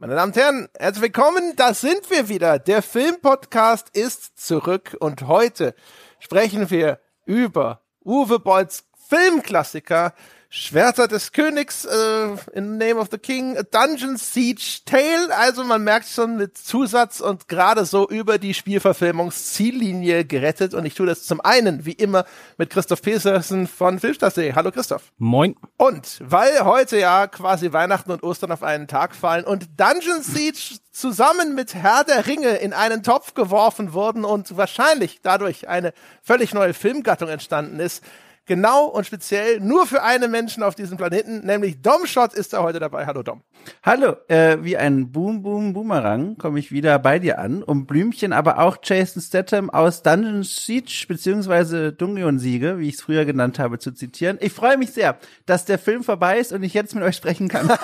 Meine Damen und Herren, herzlich willkommen, da sind wir wieder. Der Filmpodcast ist zurück und heute sprechen wir über Uwe Bolls Filmklassiker Schwerter des Königs, äh, in Name of the King, a Dungeon Siege Tale. Also man merkt schon mit Zusatz und gerade so über die Spielverfilmungsziellinie gerettet. Und ich tue das zum einen, wie immer, mit Christoph Petersen von Filmstar.de. Hallo Christoph. Moin. Und weil heute ja quasi Weihnachten und Ostern auf einen Tag fallen und Dungeon Siege zusammen mit Herr der Ringe in einen Topf geworfen wurden und wahrscheinlich dadurch eine völlig neue Filmgattung entstanden ist, genau und speziell nur für einen Menschen auf diesem Planeten, nämlich Dom Schott ist da heute dabei. Hallo Dom. Hallo, äh, wie ein Boom Boom Boomerang komme ich wieder bei dir an, um Blümchen, aber auch Jason Statham aus Dungeon Siege beziehungsweise Dungeon Siege, wie ich es früher genannt habe, zu zitieren. Ich freue mich sehr, dass der Film vorbei ist und ich jetzt mit euch sprechen kann.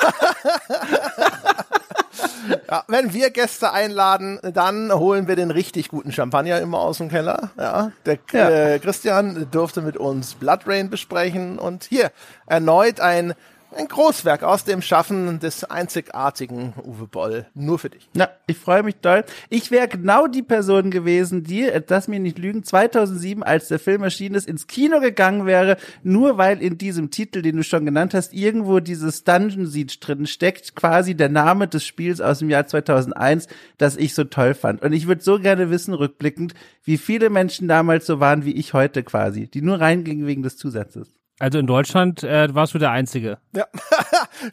Ja, wenn wir Gäste einladen, dann holen wir den richtig guten Champagner immer aus dem Keller. Ja, der Ja. Äh, Christian durfte mit uns Blood Rain besprechen und hier erneut ein ein Großwerk aus dem Schaffen des einzigartigen Uwe Boll. Nur für dich. Ja, ich freue mich doll. Ich wäre genau die Person gewesen, die, äh, lass mir nicht lügen, 2007, als der Film erschienen ist, ins Kino gegangen wäre, nur weil in diesem Titel, den du schon genannt hast, irgendwo dieses Dungeon Siege drin steckt, quasi der Name des Spiels aus dem Jahr 2001, das ich so toll fand. Und ich würde so gerne wissen, rückblickend, wie viele Menschen damals so waren wie ich heute quasi, die nur reingingen wegen des Zusatzes. Also in Deutschland äh, warst du der Einzige. Ja,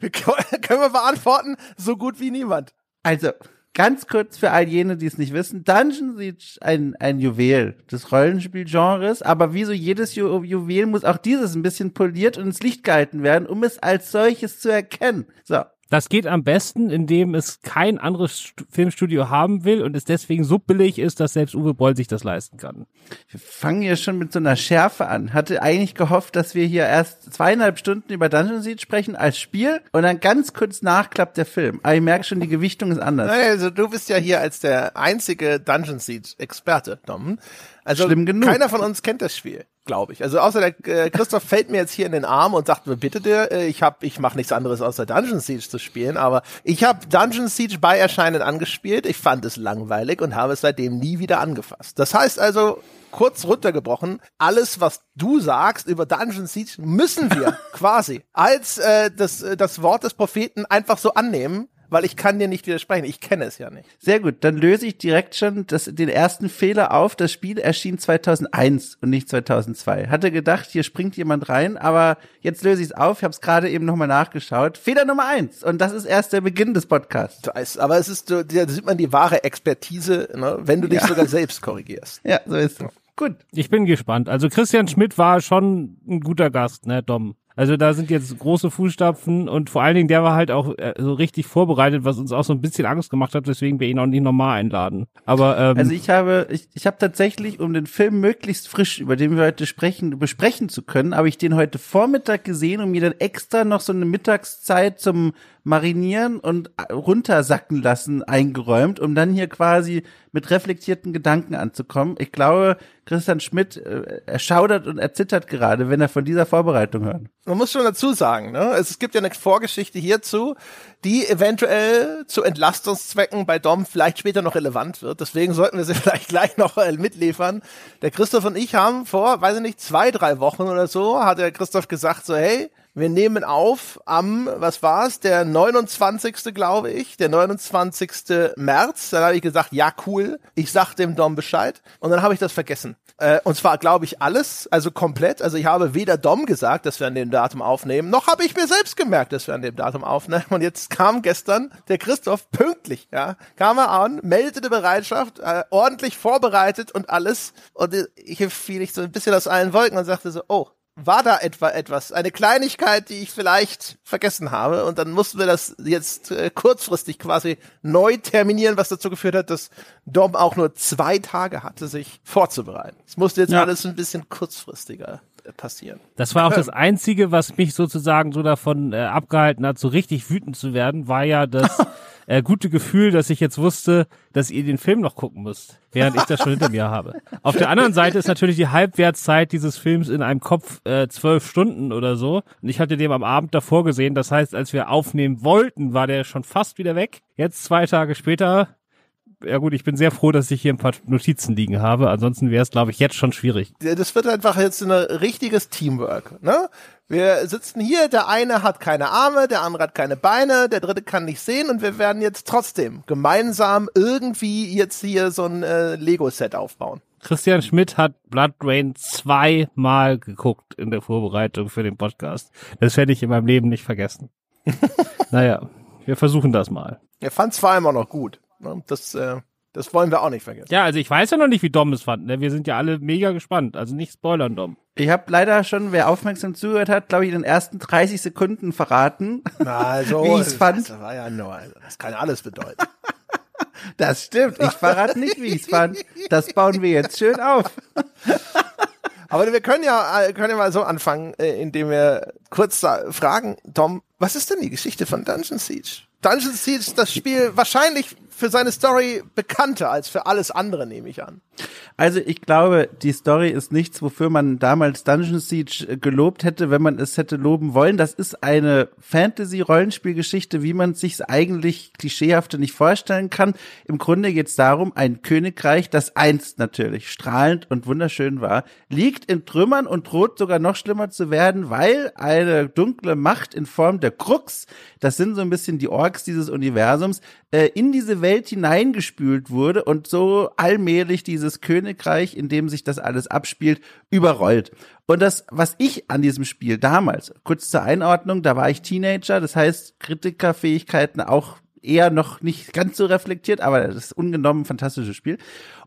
können wir beantworten, so gut wie niemand. Also, ganz kurz für all jene, die es nicht wissen, Dungeon Siege ein, ein Juwel des Rollenspielgenres, aber wie so jedes Ju Juwel muss auch dieses ein bisschen poliert und ins Licht gehalten werden, um es als solches zu erkennen. So. Das geht am besten, indem es kein anderes Stu Filmstudio haben will und es deswegen so billig ist, dass selbst Uwe Boll sich das leisten kann. Wir fangen hier schon mit so einer Schärfe an. Hatte eigentlich gehofft, dass wir hier erst zweieinhalb Stunden über Dungeon Siege sprechen als Spiel und dann ganz kurz nachklappt der Film. Aber ich merke schon, die Gewichtung ist anders. Also du bist ja hier als der einzige Dungeon Siege Experte, Dom. Also Schlimm genug. keiner von uns kennt das Spiel, glaube ich. Also außer der äh, Christoph fällt mir jetzt hier in den Arm und sagt mir bitte dir, äh, ich hab, ich mache nichts anderes außer Dungeon Siege zu spielen, aber ich habe Dungeon Siege bei Erscheinen angespielt. Ich fand es langweilig und habe es seitdem nie wieder angefasst. Das heißt also kurz runtergebrochen, alles, was du sagst über Dungeon Siege, müssen wir quasi als äh, das, äh, das Wort des Propheten einfach so annehmen, weil ich kann dir nicht widersprechen. Ich kenne es ja nicht. Sehr gut, dann löse ich direkt schon das, den ersten Fehler auf. Das Spiel erschien 2001 und nicht 2002. Hatte gedacht, hier springt jemand rein, aber jetzt löse ich es auf. Ich habe es gerade eben nochmal nachgeschaut. Fehler Nummer eins und das ist erst der Beginn des Podcasts. Aber es ist, so, da sieht man die wahre Expertise, ne, wenn du dich Ja. sogar selbst korrigierst. Ja, so ist es. Gut. Ich bin gespannt. Also Christian Schmidt war schon ein guter Gast, ne, Dom? Also da sind jetzt große Fußstapfen und vor allen Dingen der war halt auch äh, so richtig vorbereitet, was uns auch so ein bisschen Angst gemacht hat, weswegen wir ihn auch nicht normal einladen. Aber ähm, Also ich habe, ich, ich habe tatsächlich, um den Film möglichst frisch, über den wir heute sprechen, besprechen zu können, habe ich den heute Vormittag gesehen und mir dann extra noch so eine Mittagszeit zum Marinieren und runtersacken lassen eingeräumt, um dann hier quasi mit reflektierten Gedanken anzukommen. Ich glaube, Christian Schmidt, äh, er schaudert und er zittert gerade, wenn er von dieser Vorbereitung hört. Man muss schon dazu sagen, ne, es gibt ja eine Vorgeschichte hierzu, die eventuell zu Entlastungszwecken bei Dom vielleicht später noch relevant wird. Deswegen sollten wir sie vielleicht gleich noch äh, mitliefern. Der Christoph und ich haben vor, weiß ich nicht, zwei, drei Wochen oder so, hat der Christoph gesagt so, hey, wir nehmen auf am, was war's, der 29. glaube ich, der 29. März. Dann habe ich gesagt, ja cool, ich sag dem Dom Bescheid. Und dann habe ich das vergessen. Äh, und zwar glaube ich alles, also komplett. Also ich habe weder Dom gesagt, dass wir an dem Datum aufnehmen, noch habe ich mir selbst gemerkt, dass wir an dem Datum aufnehmen. Und jetzt kam gestern der Christoph pünktlich, ja, kam er an, meldete Bereitschaft, äh, ordentlich vorbereitet und alles. Und ich fiel ich so ein bisschen aus allen Wolken und sagte so, oh, war da etwa etwas, eine Kleinigkeit, die ich vielleicht vergessen habe und dann mussten wir das jetzt äh, kurzfristig quasi neu terminieren, was dazu geführt hat, dass Dom auch nur zwei Tage hatte, sich vorzubereiten. Es musste jetzt Ja. alles ein bisschen kurzfristiger passieren. Das war auch das Einzige, was mich sozusagen so davon äh, abgehalten hat, so richtig wütend zu werden, war ja das äh, gute Gefühl, dass ich jetzt wusste, dass ihr den Film noch gucken müsst, während ich das schon hinter mir habe. Auf der anderen Seite ist natürlich die Halbwertszeit dieses Films in einem Kopf äh, zwölf Stunden oder so. Und ich hatte den am Abend davor gesehen. Das heißt, als wir aufnehmen wollten, war der schon fast wieder weg. Jetzt zwei Tage später ja gut, ich bin sehr froh, dass ich hier ein paar Notizen liegen habe. Ansonsten wäre es, glaube ich, jetzt schon schwierig. Das wird einfach jetzt ein richtiges Teamwork. Ne? Wir sitzen hier, der eine hat keine Arme, der andere hat keine Beine, der dritte kann nicht sehen und wir werden jetzt trotzdem gemeinsam irgendwie jetzt hier so ein äh, Lego-Set aufbauen. Christian Schmidt hat Blood Rain zweimal geguckt in der Vorbereitung für den Podcast. Das werde ich in meinem Leben nicht vergessen. naja, wir versuchen das mal. Er fand zwar immer noch gut. Ne? Das, äh, das wollen wir auch nicht vergessen. Ja, also ich weiß ja noch nicht, wie Dom es fand. Ne? Wir sind ja alle mega gespannt. Also nicht spoilern, Dom. Ich habe leider schon, wer aufmerksam zugehört hat, glaube ich, in den ersten 30 Sekunden verraten, Na, so, wie ich es fand. Das war ja nur, also das kann alles bedeuten. Das stimmt. Ich verrate nicht, wie ich es fand. Das bauen wir jetzt schön auf. Aber wir können ja, äh, können ja mal so anfangen, äh, indem wir kurz fragen, Tom, was ist denn die Geschichte von Dungeon Siege? Dungeon Siege ist das Spiel wahrscheinlich für seine Story bekannter als für alles andere, nehme ich an. Also ich glaube, die Story ist nichts, wofür man damals Dungeon Siege äh, gelobt hätte, wenn man es hätte loben wollen. Das ist eine Fantasy-Rollenspielgeschichte, wie man es sich eigentlich klischeehafte nicht vorstellen kann. Im Grunde geht es darum, ein Königreich, das einst natürlich strahlend und wunderschön war, liegt in Trümmern und droht sogar noch schlimmer zu werden, weil eine dunkle Macht in Form der Krux, das sind so ein bisschen die Orks dieses Universums, äh, in diese Welt hineingespült wurde und so allmählich dieses Königreich, in dem sich das alles abspielt, überrollt. Und das, was ich an diesem Spiel damals, kurz zur Einordnung, da war ich Teenager, das heißt Kritikerfähigkeiten auch eher noch nicht ganz so reflektiert, aber das ist ungenommen ein fantastisches Spiel.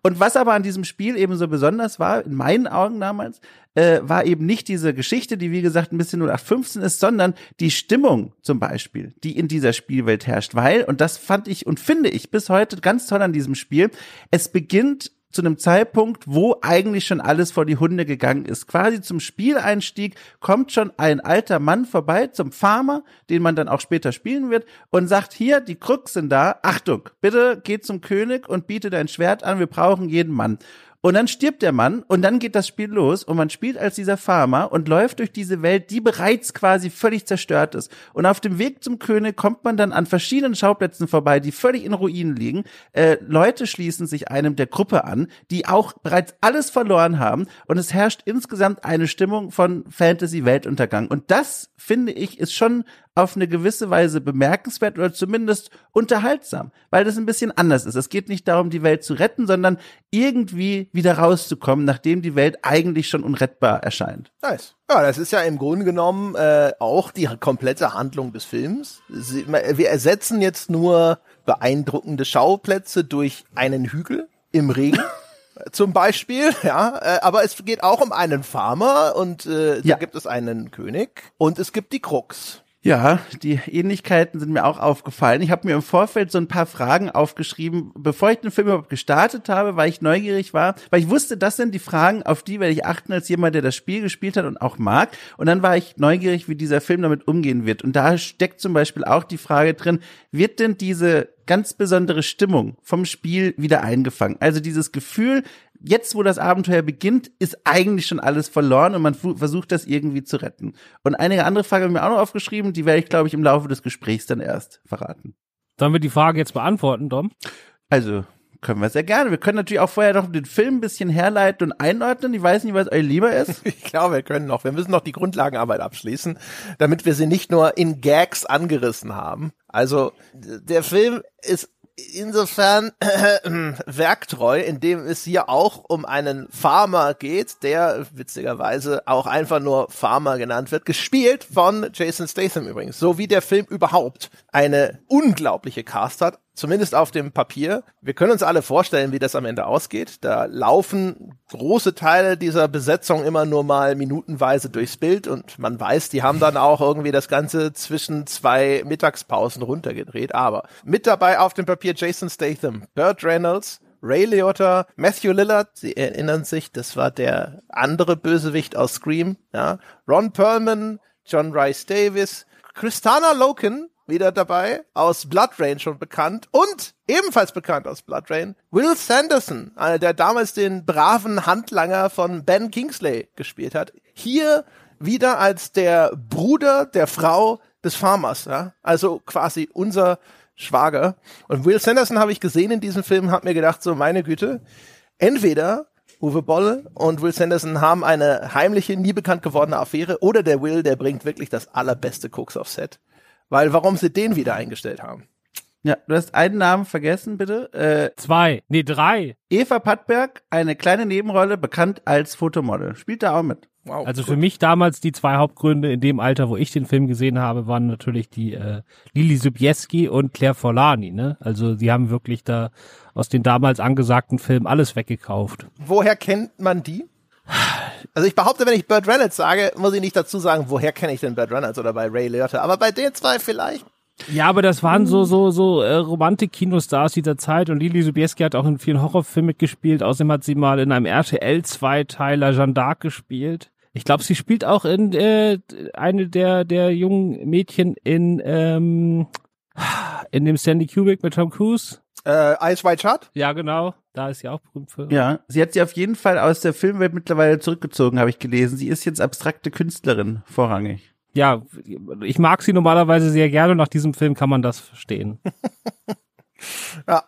Und was aber an diesem Spiel eben so besonders war, in meinen Augen damals, äh, war eben nicht diese Geschichte, die wie gesagt ein bisschen 0815 ist, sondern die Stimmung zum Beispiel, die in dieser Spielwelt herrscht. Weil, und das fand ich und finde ich bis heute ganz toll an diesem Spiel, es beginnt zu einem Zeitpunkt, wo eigentlich schon alles vor die Hunde gegangen ist. Quasi zum Spieleinstieg kommt schon ein alter Mann vorbei zum Farmer, den man dann auch später spielen wird, und sagt, hier, die Krux sind da, Achtung, bitte geh zum König und biete dein Schwert an, wir brauchen jeden Mann. Und dann stirbt der Mann und dann geht das Spiel los und man spielt als dieser Farmer und läuft durch diese Welt, die bereits quasi völlig zerstört ist. Und auf dem Weg zum König kommt man dann an verschiedenen Schauplätzen vorbei, die völlig in Ruinen liegen. Äh, Leute schließen sich einem der Gruppe an, die auch bereits alles verloren haben und es herrscht insgesamt eine Stimmung von Fantasy-Weltuntergang. Und das, finde ich, ist schon auf eine gewisse Weise bemerkenswert oder zumindest unterhaltsam, weil das ein bisschen anders ist. Es geht nicht darum, die Welt zu retten, sondern irgendwie wieder rauszukommen, nachdem die Welt eigentlich schon unrettbar erscheint. Nice. Ja, das ist ja im Grunde genommen äh, auch die komplette Handlung des Films. Sie, wir ersetzen jetzt nur beeindruckende Schauplätze durch einen Hügel im Regen. Zum Beispiel, ja, äh, aber es geht auch um einen Farmer und äh, Ja. da gibt es einen König und es gibt die Krux. Ja, die Ähnlichkeiten sind mir auch aufgefallen. Ich habe mir im Vorfeld so ein paar Fragen aufgeschrieben, bevor ich den Film überhaupt gestartet habe, weil ich neugierig war, weil ich wusste, das sind die Fragen, auf die werde ich achten als jemand, der das Spiel gespielt hat und auch mag. Und dann war ich neugierig, wie dieser Film damit umgehen wird. Und da steckt zum Beispiel auch die Frage drin, wird denn diese ganz besondere Stimmung vom Spiel wieder eingefangen? Also dieses Gefühl, jetzt, wo das Abenteuer beginnt, ist eigentlich schon alles verloren und man versucht das irgendwie zu retten. Und einige andere Fragen habe ich mir auch noch aufgeschrieben, die werde ich, glaube ich, im Laufe des Gesprächs dann erst verraten. Sollen wir die Frage jetzt beantworten, Dom? Also, können wir sehr gerne. Wir können natürlich auch vorher noch den Film ein bisschen herleiten und einordnen. Ich weiß nicht, was euch lieber ist. Ich glaube, wir können noch, wir müssen noch die Grundlagenarbeit abschließen, damit wir sie nicht nur in Gags angerissen haben. Also der Film ist insofern werktreu, indem es hier auch um einen Farmer geht, der witzigerweise auch einfach nur Farmer genannt wird, gespielt von Jason Statham übrigens, so wie der Film überhaupt eine unglaubliche Cast hat, zumindest auf dem Papier. Wir können uns alle vorstellen, wie das am Ende ausgeht. Da laufen große Teile dieser Besetzung immer nur mal minutenweise durchs Bild und man weiß, die haben dann auch irgendwie das Ganze zwischen zwei Mittagspausen runtergedreht. Aber mit dabei auf dem Papier Jason Statham, Burt Reynolds, Ray Liotta, Matthew Lillard, Sie erinnern sich, das war der andere Bösewicht aus Scream, ja. Ron Perlman, John Rice Davis, Christana Loken, wieder dabei, aus Blood Rain schon bekannt und ebenfalls bekannt aus Blood Rain, Will Sanderson, der damals den braven Handlanger von Ben Kingsley gespielt hat. Hier wieder als der Bruder der Frau des Farmers, ja? also quasi unser Schwager. Und Will Sanderson habe ich gesehen in diesem Film, habe mir gedacht, so meine Güte, entweder Uwe Boll und Will Sanderson haben eine heimliche, nie bekannt gewordene Affäre oder der Will, der bringt wirklich das allerbeste Koks auf Set. Weil warum sie den wieder eingestellt haben? Ja, du hast einen Namen vergessen, bitte. Äh, Zwei, nee, drei. Eva Pattberg, eine kleine Nebenrolle, bekannt als Fotomodel. Spielt da auch mit. Wow. Also für mich damals die zwei Hauptgründe in dem Alter, wo ich den Film gesehen habe, waren natürlich die äh, Lili Subieski und Claire Forlani. Ne? Also die haben wirklich da aus den damals angesagten Filmen alles weggekauft. woher kennt man die? Also ich behaupte, wenn ich Burt Reynolds sage, muss ich nicht dazu sagen, woher kenne ich denn Burt Reynolds oder bei Ray Liotta. Aber bei den zwei vielleicht. Ja, aber das waren so so so äh, Romantik-Kinostars dieser Zeit und Lili Subieski hat auch in vielen Horrorfilmen mitgespielt. Außerdem hat sie mal in einem RTL-Zweiteiler Jeanne d'Arc gespielt. Ich glaube, sie spielt auch in äh, eine der der jungen Mädchen in ähm, in dem Stanley Kubrick mit Tom Cruise. Äh, Ice White Shot? Ja, genau. Da ist sie auch berühmt für. Ja, sie hat sich auf jeden Fall aus der Filmwelt mittlerweile zurückgezogen, habe ich gelesen. Sie ist jetzt abstrakte Künstlerin, vorrangig. ja, ich mag sie normalerweise sehr gerne und nach diesem Film kann man das verstehen. Ja.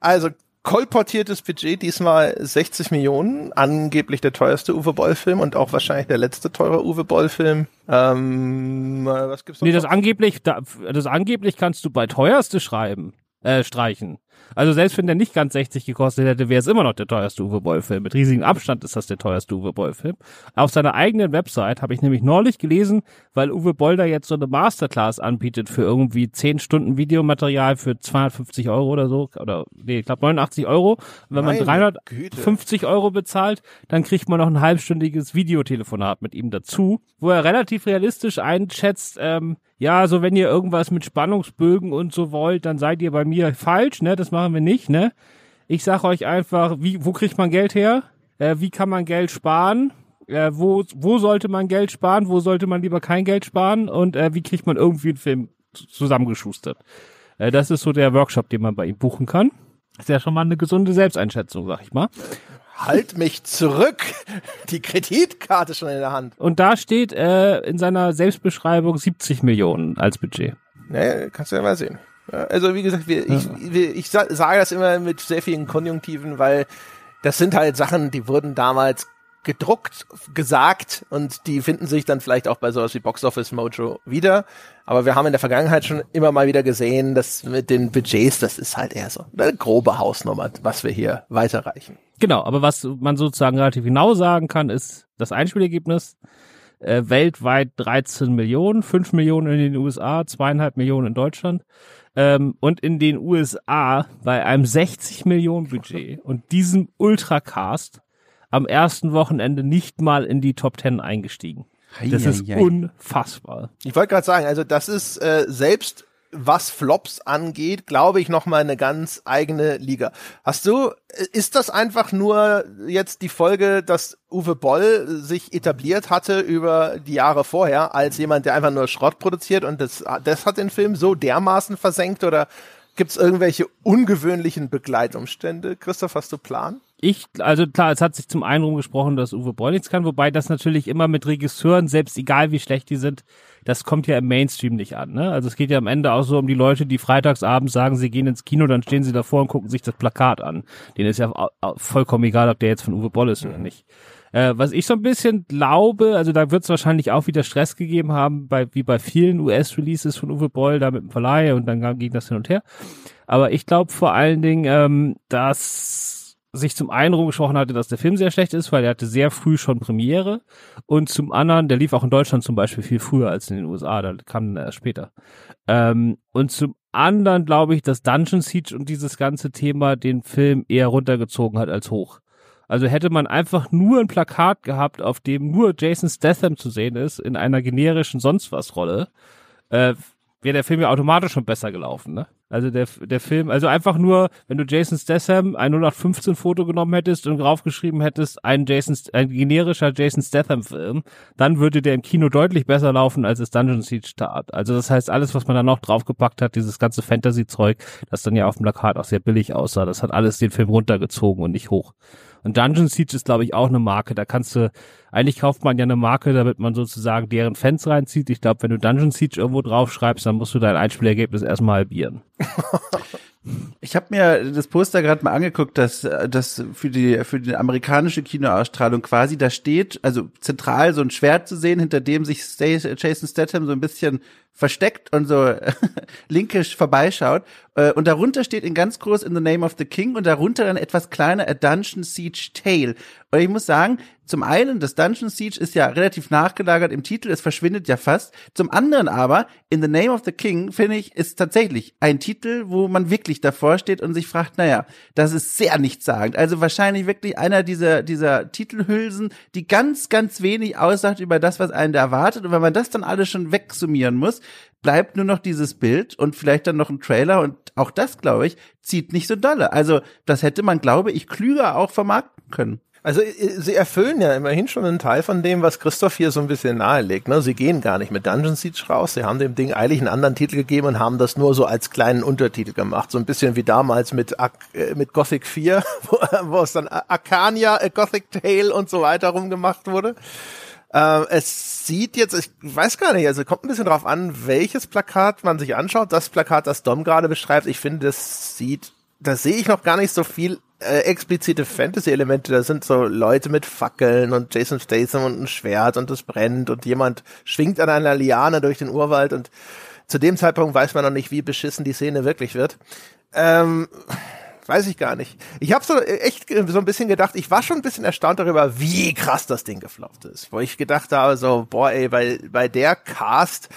Also kolportiertes Budget, diesmal 60 Millionen, angeblich der teuerste Uwe Boll-Film und auch wahrscheinlich der letzte teure Uwe Boll-Film. Ähm, äh, was gibt's noch? Nee, das angeblich, da- das angeblich kannst du bei teuerste schreiben, äh, streichen. Also selbst wenn der nicht ganz 60 gekostet hätte, wäre es immer noch der teuerste Uwe Boll-Film. Mit riesigem Abstand ist das der teuerste Uwe Boll-Film. Auf seiner eigenen Website habe ich nämlich neulich gelesen, weil Uwe Boll da jetzt so eine Masterclass anbietet für irgendwie 10 Stunden Videomaterial für 250 Euro oder so. Oder, nee, ich glaube 89 Euro. Und wenn man Meine 350 Euro bezahlt, dann kriegt man noch ein halbstündiges Videotelefonat mit ihm dazu, wo er relativ realistisch einschätzt, ähm, ja, so wenn ihr irgendwas mit Spannungsbögen und so wollt, dann seid ihr bei mir falsch, ne? Das machen wir nicht, ne? Ich sag euch einfach, wie, wo kriegt man Geld her? Äh, wie kann man Geld sparen? Äh, wo, wo sollte man Geld sparen? Wo sollte man lieber kein Geld sparen? Und äh, wie kriegt man irgendwie einen Film zusammengeschustert? Äh, das ist so der Workshop, den man bei ihm buchen kann. Ist ja schon mal eine gesunde Selbsteinschätzung, sag ich mal. Halt mich zurück! Die Kreditkarte schon in der Hand. Und da steht äh, in seiner Selbstbeschreibung 70 Millionen als Budget. Naja, kannst du ja mal sehen. Also wie gesagt, wir, ich, wir, ich sa- sage das immer mit sehr vielen Konjunktiven, weil das sind halt Sachen, die wurden damals gedruckt, gesagt und die finden sich dann vielleicht auch bei sowas wie Box Office Mojo wieder. Aber wir haben in der Vergangenheit schon immer mal wieder gesehen, dass mit den Budgets, das ist halt eher so eine grobe Hausnummer, was wir hier weiterreichen. Genau, aber was man sozusagen relativ genau sagen kann, ist das Einspielergebnis. Äh, weltweit 13 Millionen, 5 Millionen in den USA, zweieinhalb Millionen in Deutschland. Ähm, und in den USA bei einem 60 Millionen Budget und diesem Ultracast am ersten Wochenende nicht mal in die Top 10 eingestiegen. Das ist unfassbar. Ich wollte gerade sagen, also das ist äh, selbst was Flops angeht, glaube ich noch mal eine ganz eigene Liga. Hast du ist das einfach nur jetzt die Folge, dass Uwe Boll sich etabliert hatte über die Jahre vorher als jemand, der einfach nur Schrott produziert und das das hat den Film so dermaßen versenkt oder gibt's irgendwelche ungewöhnlichen Begleitumstände? Christoph, hast du Plan? Ich, also klar, es hat sich zum einen rumgesprochen, dass Uwe Boll nichts kann, wobei das natürlich immer mit Regisseuren, selbst egal wie schlecht die sind, das kommt ja im Mainstream nicht an. Ne? Also es geht ja am Ende auch so um die Leute, die freitagsabends sagen, sie gehen ins Kino, dann stehen sie davor und gucken sich das Plakat an. Denen ist ja vollkommen egal, ob der jetzt von Uwe Boll ist oder nicht. Äh, was ich so ein bisschen glaube, also da wird es wahrscheinlich auch wieder Stress gegeben haben, bei, wie bei vielen US-Releases von Uwe Boll, da mit dem Verleih und dann ging das hin und her. Aber ich glaube vor allen Dingen, ähm, dass sich zum einen rumgesprochen hatte, dass der Film sehr schlecht ist, weil er hatte sehr früh schon Premiere und zum anderen, der lief auch in Deutschland zum Beispiel viel früher als in den USA, da kam er erst später. Ähm, und zum anderen glaube ich, dass Dungeon Siege und dieses ganze Thema den Film eher runtergezogen hat als hoch. Also hätte man einfach nur ein Plakat gehabt, auf dem nur Jason Statham zu sehen ist, in einer generischen sonst was Rolle, äh, wäre der Film ja automatisch schon besser gelaufen, ne? Also der, der Film, also einfach nur, wenn du Jason Statham ein 0815 Foto genommen hättest und draufgeschrieben hättest, ein Jason, ein generischer Jason Statham Film, dann würde der im Kino deutlich besser laufen, als es Dungeon Siege tat. Also das heißt, alles, was man da noch draufgepackt hat, dieses ganze Fantasy-Zeug, das dann ja auf dem Plakat auch sehr billig aussah, das hat alles den Film runtergezogen und nicht hoch. Und Dungeon Siege ist, glaube ich, auch eine Marke. Da kannst du, eigentlich kauft man ja eine Marke, damit man sozusagen deren Fans reinzieht. Ich glaube, wenn du Dungeon Siege irgendwo draufschreibst, dann musst du dein Einspielergebnis erstmal halbieren. Ich habe mir das Poster gerade mal angeguckt, dass das für die für die amerikanische Kinoausstrahlung quasi da steht, also zentral so ein Schwert zu sehen, hinter dem sich Jason Statham so ein bisschen versteckt und so linkisch vorbeischaut. Äh, und darunter steht in ganz groß In the Name of the King und darunter dann etwas kleiner A Dungeon Siege Tale. Und ich muss sagen, zum einen, das Dungeon Siege ist ja relativ nachgelagert im Titel, es verschwindet ja fast. Zum anderen aber, In the Name of the King, finde ich, ist tatsächlich ein Titel, wo man wirklich davor steht und sich fragt, naja, das ist sehr nichtssagend. Also wahrscheinlich wirklich einer dieser, dieser Titelhülsen, die ganz, ganz wenig aussagt über das, was einen da erwartet. Und wenn man das dann alles schon wegsummieren muss, bleibt nur noch dieses Bild und vielleicht dann noch ein Trailer und auch das, glaube ich, zieht nicht so dolle. Also das hätte man, glaube ich, klüger auch vermarkten können. Also sie erfüllen ja immerhin schon einen Teil von dem, was Christoph hier so ein bisschen nahelegt. Ne? Sie gehen gar nicht mit Dungeon Siege raus. Sie haben dem Ding eilig einen anderen Titel gegeben und haben das nur so als kleinen Untertitel gemacht. So ein bisschen wie damals mit, Ak äh, mit Gothic 4, wo, wo es dann Arcania, A Gothic Tale und so weiter rumgemacht wurde. Äh, es sieht jetzt, ich weiß gar nicht, also kommt ein bisschen drauf an, welches Plakat man sich anschaut. Das Plakat, das Dom gerade beschreibt, ich finde, das sieht, da sehe ich noch gar nicht so viel äh, explizite Fantasy-Elemente. Da sind so Leute mit Fackeln und Jason Statham und ein Schwert und es brennt und jemand schwingt an einer Liane durch den Urwald und zu dem Zeitpunkt weiß man noch nicht, wie beschissen die Szene wirklich wird. Ähm, weiß ich gar nicht. Ich habe so äh, echt so ein bisschen gedacht, ich war schon ein bisschen erstaunt darüber, wie krass das Ding gefloppt ist. Wo ich gedacht habe, so, boah, ey, bei, bei der Cast,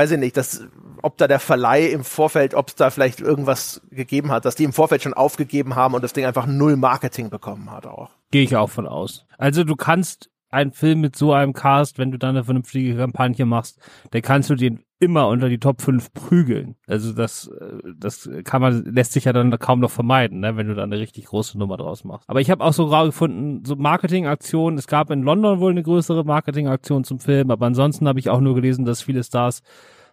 weiß ich nicht, dass, ob da der Verleih im Vorfeld, ob es da vielleicht irgendwas gegeben hat, dass die im Vorfeld schon aufgegeben haben und das Ding einfach null Marketing bekommen hat auch. Gehe ich auch von aus. Also du kannst einen Film mit so einem Cast, wenn du da eine vernünftige Kampagne machst, dann kannst du den immer unter die Top 5 prügeln. Also das, äh, das kann man, lässt sich ja dann kaum noch vermeiden, ne, wenn du da eine richtig große Nummer draus machst. Aber ich habe auch so gefunden, so Marketingaktionen, es gab in London wohl eine größere Marketingaktion zum Film, aber ansonsten habe ich auch nur gelesen, dass viele Stars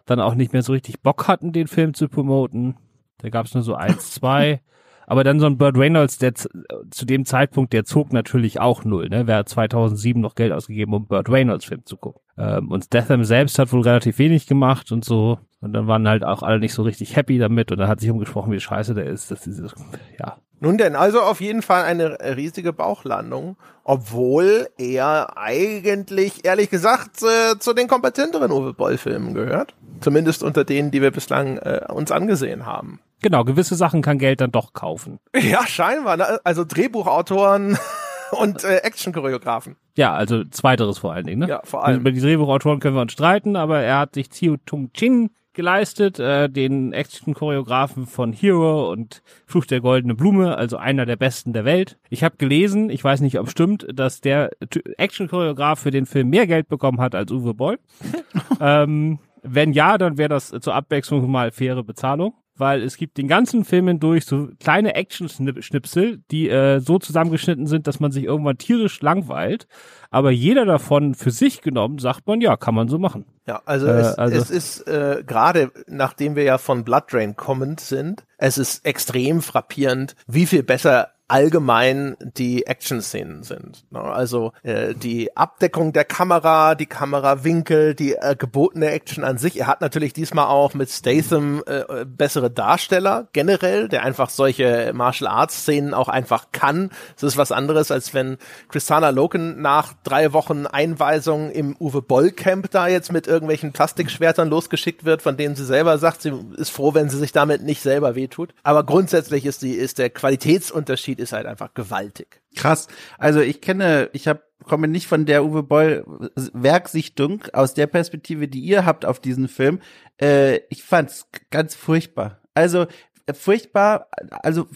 dann auch nicht mehr so richtig Bock hatten, den Film zu promoten. Da gab es nur so eins, zwei. Aber dann so ein Burt Reynolds, der zu dem Zeitpunkt, der zog natürlich auch null. Ne? Wer hat 2007 noch Geld ausgegeben, um Burt Reynolds Film zu gucken? Ähm, und Statham selbst hat wohl relativ wenig gemacht und so. Und dann waren halt auch alle nicht so richtig happy damit. Und dann hat sich umgesprochen, wie scheiße der ist. Das ist ja. Nun denn, also auf jeden Fall eine riesige Bauchlandung, obwohl er eigentlich, ehrlich gesagt, äh, zu den kompetenteren Uwe Boll-Filmen gehört. Zumindest unter denen, die wir bislang äh, uns angesehen haben. Genau, gewisse Sachen kann Geld dann doch kaufen. Ja, scheinbar. Ne? Also Drehbuchautoren und äh, Action-Choreografen. Ja, also zweiteres vor allen Dingen. Ne? Ja, vor allem. Über die Drehbuchautoren können wir uns streiten, aber er hat sich Tiu Tung Chin geleistet, äh, den Action-Choreografen von Hero und Fluch der Goldene Blume, also einer der besten der Welt. Ich habe gelesen, ich weiß nicht, ob stimmt, dass der Action-Choreograf für den Film mehr Geld bekommen hat als Uwe Boll. ähm, wenn ja, dann wäre das zur Abwechslung mal faire Bezahlung weil es gibt den ganzen Film hindurch so kleine Action-Schnipsel, die äh, so zusammengeschnitten sind, dass man sich irgendwann tierisch langweilt. Aber jeder davon für sich genommen sagt man, ja, kann man so machen. Ja, also, äh, es, also es ist äh, gerade, nachdem wir ja von Blood Drain kommend sind, es ist extrem frappierend, wie viel besser allgemein die Action-Szenen sind. Ne? Also äh, die Abdeckung der Kamera, die Kamerawinkel, die äh, gebotene Action an sich. Er hat natürlich diesmal auch mit Statham äh, bessere Darsteller generell, der einfach solche Martial Arts Szenen auch einfach kann. Das ist was anderes, als wenn Christana Loken nach drei Wochen Einweisung im Uwe Boll Camp da jetzt mit irgendwelchen Plastikschwertern losgeschickt wird, von denen sie selber sagt, sie ist froh, wenn sie sich damit nicht selber wehtut. Aber grundsätzlich ist die ist der Qualitätsunterschied Unterschied ist halt einfach gewaltig. Krass. Also ich kenne, ich habe komme nicht von der Uwe Boll Werksichtung aus der Perspektive, die ihr habt auf diesen Film. Äh, ich fand's ganz furchtbar. Also furchtbar, also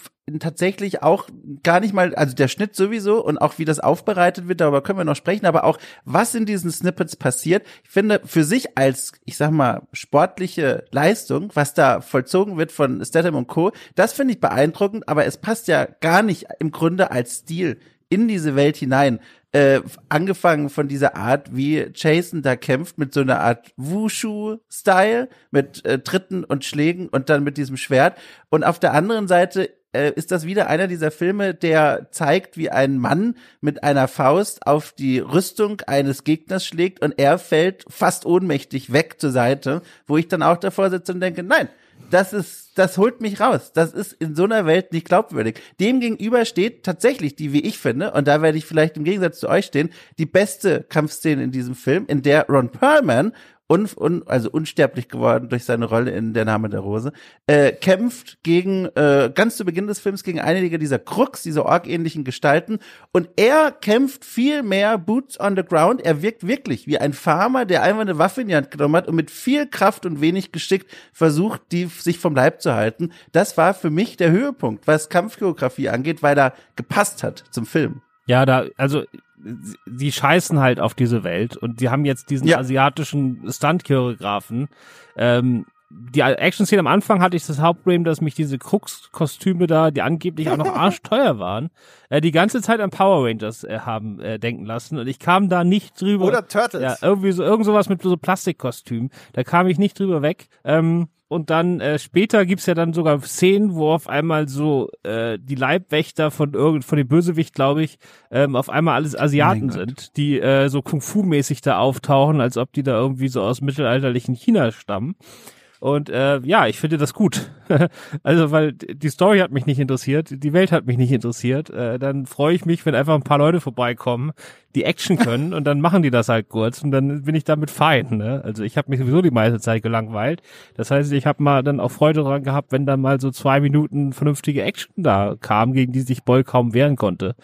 tatsächlich auch gar nicht mal, also der Schnitt sowieso und auch wie das aufbereitet wird, darüber können wir noch sprechen, aber auch was in diesen Snippets passiert. Ich finde für sich als, ich sag mal, sportliche Leistung, was da vollzogen wird von Statham und Co., das finde ich beeindruckend, aber es passt ja gar nicht im Grunde als Stil in diese Welt hinein. Äh, angefangen von dieser Art, wie Jason da kämpft, mit so einer Art Wushu-Style, mit äh, Tritten und Schlägen und dann mit diesem Schwert. Und auf der anderen Seite äh, ist das wieder einer dieser Filme, der zeigt, wie ein Mann mit einer Faust auf die Rüstung eines Gegners schlägt und er fällt fast ohnmächtig weg zur Seite, wo ich dann auch davor sitze und denke, nein, das ist, das holt mich raus. Das ist in so einer Welt nicht glaubwürdig. Dem gegenüber steht tatsächlich die, wie ich finde, und da werde ich vielleicht im Gegensatz zu euch stehen, die beste Kampfszene in diesem Film, in der Ron Perlman un, un, also unsterblich geworden durch seine Rolle in Der Name der Rose, äh, kämpft gegen, äh, ganz zu Beginn des Films, gegen einige dieser Crooks, diese orgähnlichen Gestalten. Und er kämpft viel mehr Boots on the ground. Er wirkt wirklich wie ein Farmer, der einfach eine Waffe in die Hand genommen hat und mit viel Kraft und wenig geschickt versucht, die sich vom Leib zu halten. Das war für mich der Höhepunkt, was Kampfchoreografie angeht, weil er gepasst hat zum Film. Ja, da, also die scheißen halt auf diese Welt und die haben jetzt diesen ja. asiatischen Stunt-Choreografen. Ähm, die Action-Szene am Anfang hatte ich das Hauptproblem, dass mich diese Krux-Kostüme da, die angeblich auch noch arschteuer waren, äh, die ganze Zeit an Power Rangers äh, haben äh, denken lassen und ich kam da nicht drüber. Oder Turtles. Ja, irgendwie so, irgend sowas mit so Plastikkostüm. Da kam ich nicht drüber weg. Ähm, und dann äh, später gibt's ja dann sogar Szenen, wo auf einmal so äh, die Leibwächter von irgend von dem Bösewicht, glaube ich, ähm, auf einmal alles Asiaten sind, die äh, so Kung Fu mäßig da auftauchen, als ob die da irgendwie so aus mittelalterlichen China stammen. Und äh, ja, ich finde das gut. also, weil die Story hat mich nicht interessiert, die Welt hat mich nicht interessiert. Äh, dann freue ich mich, wenn einfach ein paar Leute vorbeikommen, die Action können und dann machen die das halt kurz und dann bin ich damit fein. Ne? Also ich habe mich sowieso die meiste Zeit gelangweilt. Das heißt, ich habe mal dann auch Freude daran gehabt, wenn dann mal so zwei Minuten vernünftige Action da kam, gegen die sich Boy kaum wehren konnte.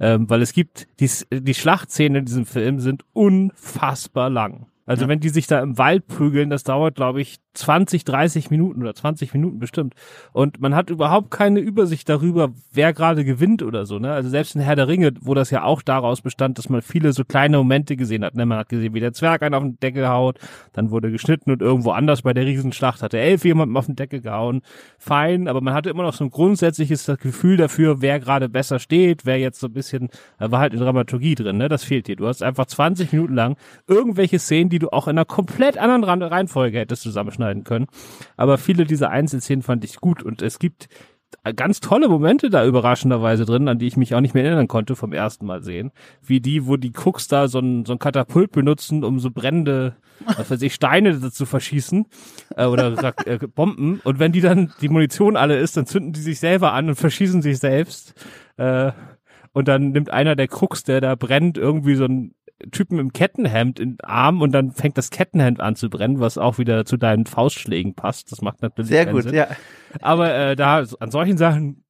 Ähm, weil es gibt, die, die Schlachtszenen in diesem Film sind unfassbar lang. Also ja. wenn die sich da im Wald prügeln, das dauert, glaube ich, 20, 30 Minuten oder 20 Minuten bestimmt. Und man hat überhaupt keine Übersicht darüber, wer gerade gewinnt oder so. Ne? Also selbst in Herr der Ringe, wo das ja auch daraus bestand, dass man viele so kleine Momente gesehen hat. Ne? Man hat gesehen, wie der Zwerg einen auf den Deckel haut, dann wurde geschnitten und irgendwo anders bei der Riesenschlacht hat der Elf jemanden auf den Deckel gehauen. Fein, aber man hatte immer noch so ein grundsätzliches Gefühl dafür, wer gerade besser steht, wer jetzt so ein bisschen, da war halt eine Dramaturgie drin, ne? Das fehlt dir. Du hast einfach 20 Minuten lang irgendwelche Szenen, die du auch in einer komplett anderen Reihenfolge hättest zusammenschneiden können. Aber viele dieser Einzelszenen fand ich gut und es gibt ganz tolle Momente da überraschenderweise drin, an die ich mich auch nicht mehr erinnern konnte vom ersten Mal sehen. Wie die, wo die Cooks da so ein, so ein Katapult benutzen, um so brennende, was weiß ich, Steine zu verschießen äh, oder äh, Bomben. Und wenn die dann die Munition alle ist, dann zünden die sich selber an und verschießen sich selbst. Äh, und dann nimmt einer der Cooks, der da brennt, irgendwie so ein Typen im Kettenhemd in Arm und dann fängt das Kettenhemd an zu brennen, was auch wieder zu deinen Faustschlägen passt. Das macht natürlich sehr gut, Sinn. ja. Aber äh, da an solchen Sachen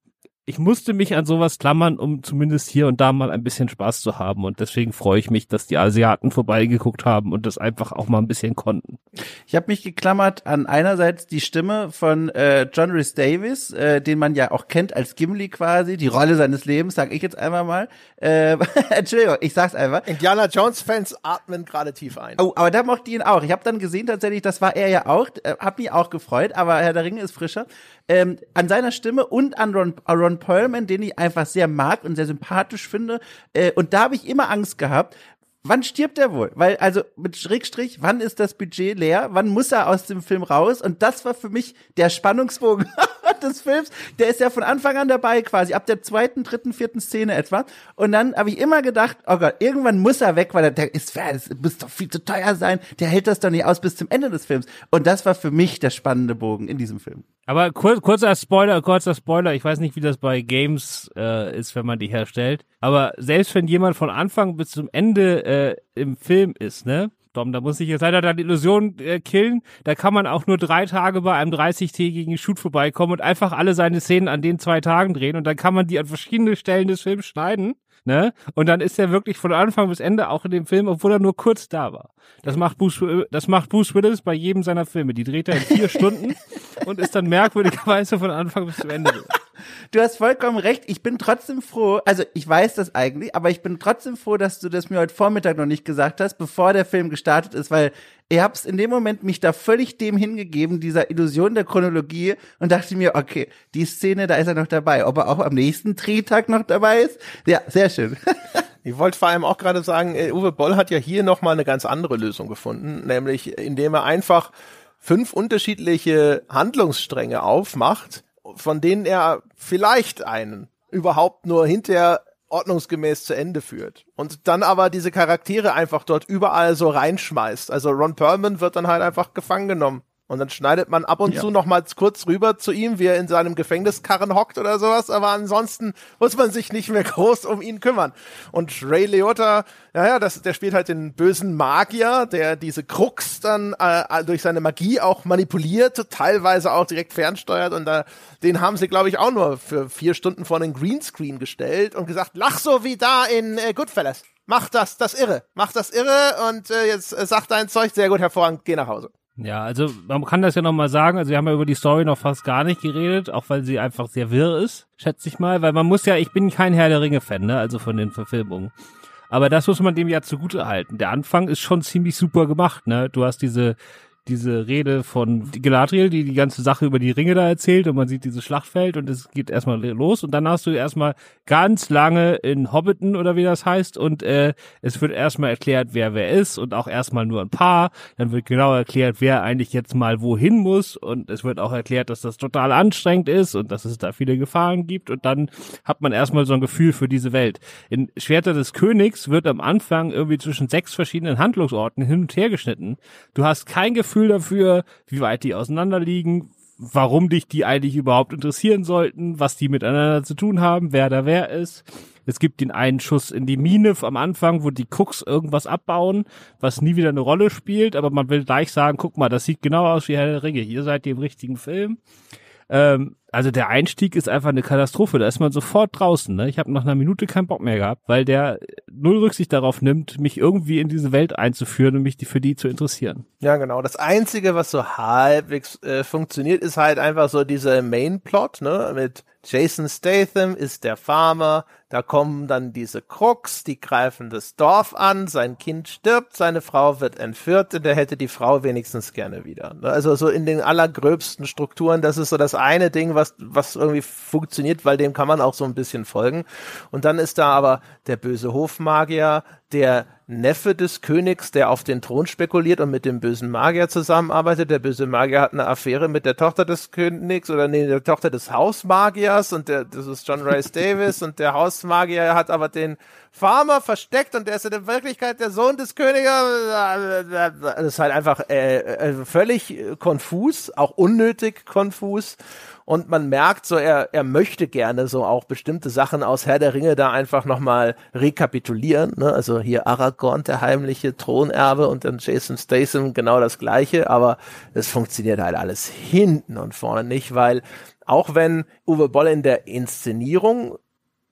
ich musste mich an sowas klammern, um zumindest hier und da mal ein bisschen Spaß zu haben. Und deswegen freue ich mich, dass die Asiaten vorbeigeguckt haben und das einfach auch mal ein bisschen konnten. Ich habe mich geklammert an einerseits die Stimme von äh, John Rhys Davis, äh, den man ja auch kennt als Gimli quasi, die Rolle seines Lebens, sag ich jetzt einmal mal. Äh, Entschuldigung, ich sag's einfach. Indiana Jones-Fans atmen gerade tief ein. Oh, aber da mochte ich ihn auch. Ich habe dann gesehen tatsächlich, das war er ja auch. Äh, hab mich auch gefreut, aber Herr der Ringe ist frischer ähm, an seiner Stimme und an Ron, Ron Perlman, den ich einfach sehr mag und sehr sympathisch finde. Äh, und da habe ich immer Angst gehabt, wann stirbt er wohl? Weil, also mit Schrägstrich, wann ist das Budget leer? Wann muss er aus dem Film raus? Und das war für mich der Spannungsbogen des Films. Der ist ja von Anfang an dabei, quasi ab der zweiten, dritten, vierten Szene etwa. Und dann habe ich immer gedacht, oh Gott, irgendwann muss er weg, weil er der ist, das muss doch viel zu teuer sein. Der hält das doch nicht aus bis zum Ende des Films. Und das war für mich der spannende Bogen in diesem Film. Aber kur kurzer Spoiler, kurzer Spoiler, ich weiß nicht, wie das bei Games äh, ist, wenn man die herstellt. Aber selbst wenn jemand von Anfang bis zum Ende äh, im Film ist, ne? Dom, da muss ich jetzt leider deine Illusion äh, killen. Da kann man auch nur drei Tage bei einem 30-tägigen Shoot vorbeikommen und einfach alle seine Szenen an den zwei Tagen drehen und dann kann man die an verschiedene Stellen des Films schneiden Ne? Und dann ist er wirklich von Anfang bis Ende auch in dem Film, obwohl er nur kurz da war. Das macht Bruce, das macht Bruce Willis bei jedem seiner Filme. Die dreht er in vier Stunden und ist dann merkwürdigerweise von Anfang bis zum Ende. Du hast vollkommen recht. Ich bin trotzdem froh, also ich weiß das eigentlich, aber ich bin trotzdem froh, dass du das mir heute Vormittag noch nicht gesagt hast, bevor der Film gestartet ist, weil ich hab's in dem Moment mich da völlig dem hingegeben, dieser Illusion der Chronologie und dachte mir, okay, die Szene, da ist er noch dabei. Ob er auch am nächsten Drehtag noch dabei ist? Ja, sehr schön. Ich wollte vor allem auch gerade sagen, äh, Uwe Boll hat ja hier nochmal eine ganz andere Lösung gefunden, nämlich indem er einfach fünf unterschiedliche Handlungsstränge aufmacht, von denen er vielleicht einen überhaupt nur hinterher ordnungsgemäß zu Ende führt. Und dann aber diese Charaktere einfach dort überall so reinschmeißt. Also Ron Perlman wird dann halt einfach gefangen genommen. Und dann schneidet man ab und ja. zu noch mal kurz rüber zu ihm, wie er in seinem Gefängniskarren hockt oder sowas. Aber ansonsten muss man sich nicht mehr groß um ihn kümmern. Und Ray Liotta, naja, das, der spielt halt den bösen Magier, der diese Krux dann äh, durch seine Magie auch manipuliert, teilweise auch direkt fernsteuert. Und da, den haben sie, glaube ich, auch nur für vier Stunden vor den Greenscreen gestellt und gesagt, lach so wie da in äh, Goodfellas. Mach das, das irre. Mach das irre und äh, jetzt äh, sag dein Zeug sehr gut hervorragend, geh nach Hause. Ja, also man kann das ja nochmal sagen, also wir haben ja über die Story noch fast gar nicht geredet, auch weil sie einfach sehr wirr ist, schätze ich mal, weil man muss ja, ich bin kein Herr der Ringe-Fan, ne, also von den Verfilmungen. Aber das muss man dem ja zugute halten. Der Anfang ist schon ziemlich super gemacht, ne? Du hast diese diese Rede von Galadriel, die die ganze Sache über die Ringe da erzählt und man sieht dieses Schlachtfeld und es geht erstmal los und dann hast du erstmal ganz lange in Hobbiten oder wie das heißt und äh, es wird erstmal erklärt, wer wer ist und auch erstmal nur ein paar, dann wird genau erklärt, wer eigentlich jetzt mal wohin muss und es wird auch erklärt, dass das total anstrengend ist und dass es da viele Gefahren gibt und dann hat man erstmal so ein Gefühl für diese Welt. In Schwerter des Königs wird am Anfang irgendwie zwischen sechs verschiedenen Handlungsorten hin und her geschnitten. Du hast kein Gefühl Gefühl dafür, wie weit die auseinander liegen, warum dich die eigentlich überhaupt interessieren sollten, was die miteinander zu tun haben, wer da wer ist. Es gibt den einen Schuss in die Mine am Anfang, wo die Cooks irgendwas abbauen, was nie wieder eine Rolle spielt, aber man will gleich sagen, guck mal, das sieht genau aus wie Herr Ringe, hier seid ihr im richtigen Film. Ähm, also der Einstieg ist einfach eine Katastrophe. Da ist man sofort draußen. Ne? Ich habe nach einer Minute keinen Bock mehr gehabt, weil der null Rücksicht darauf nimmt, mich irgendwie in diese Welt einzuführen und mich die, für die zu interessieren. Ja, genau. Das Einzige, was so halbwegs äh, funktioniert, ist halt einfach so dieser Main-Plot, ne? Mit Jason Statham ist der Farmer, da kommen dann diese Crooks, die greifen das Dorf an, sein Kind stirbt, seine Frau wird entführt und er hätte die Frau wenigstens gerne wieder. Also so in den allergröbsten Strukturen, das ist so das eine Ding, was, was irgendwie funktioniert, weil dem kann man auch so ein bisschen folgen. Und dann ist da aber der böse Hofmagier, der Neffe des Königs, der auf den Thron spekuliert und mit dem bösen Magier zusammenarbeitet. Der böse Magier hat eine Affäre mit der Tochter des Königs oder nee, der Tochter des Hausmagiers und der, das ist John Rice Davis und der Hausmagier hat aber den Farmer versteckt und der ist in Wirklichkeit der Sohn des Königs. Das ist halt einfach äh, äh, völlig konfus, auch unnötig konfus und man merkt so, er, er möchte gerne so auch bestimmte Sachen aus Herr der Ringe da einfach nochmal rekapitulieren. Ne? Also hier Aragorn, der heimliche Thronerbe und dann Jason Statham genau das gleiche, aber es funktioniert halt alles hinten und vorne nicht, weil auch wenn Uwe Boll in der Inszenierung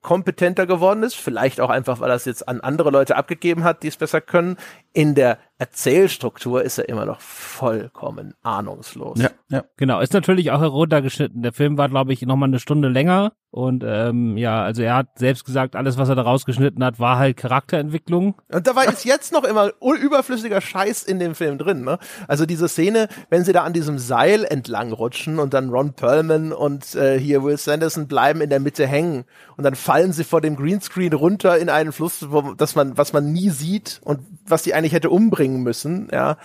kompetenter geworden ist, vielleicht auch einfach, weil er es jetzt an andere Leute abgegeben hat, die es besser können, in der Erzählstruktur ist er immer noch vollkommen ahnungslos. Ja, ja. Genau, ist natürlich auch heruntergeschnitten. Der Film war, glaube ich, nochmal eine Stunde länger. Und ähm, ja, also er hat selbst gesagt, alles, was er da rausgeschnitten hat, war halt Charakterentwicklung. Und dabei ist jetzt noch immer überflüssiger Scheiß in dem Film drin. Ne? Also diese Szene, wenn sie da an diesem Seil entlang rutschen und dann Ron Perlman und äh, hier Will Sanderson bleiben in der Mitte hängen und dann fallen sie vor dem Greenscreen runter in einen Fluss, wo, das man, was man nie sieht und was die eigentlich hätte umbringen müssen, ja,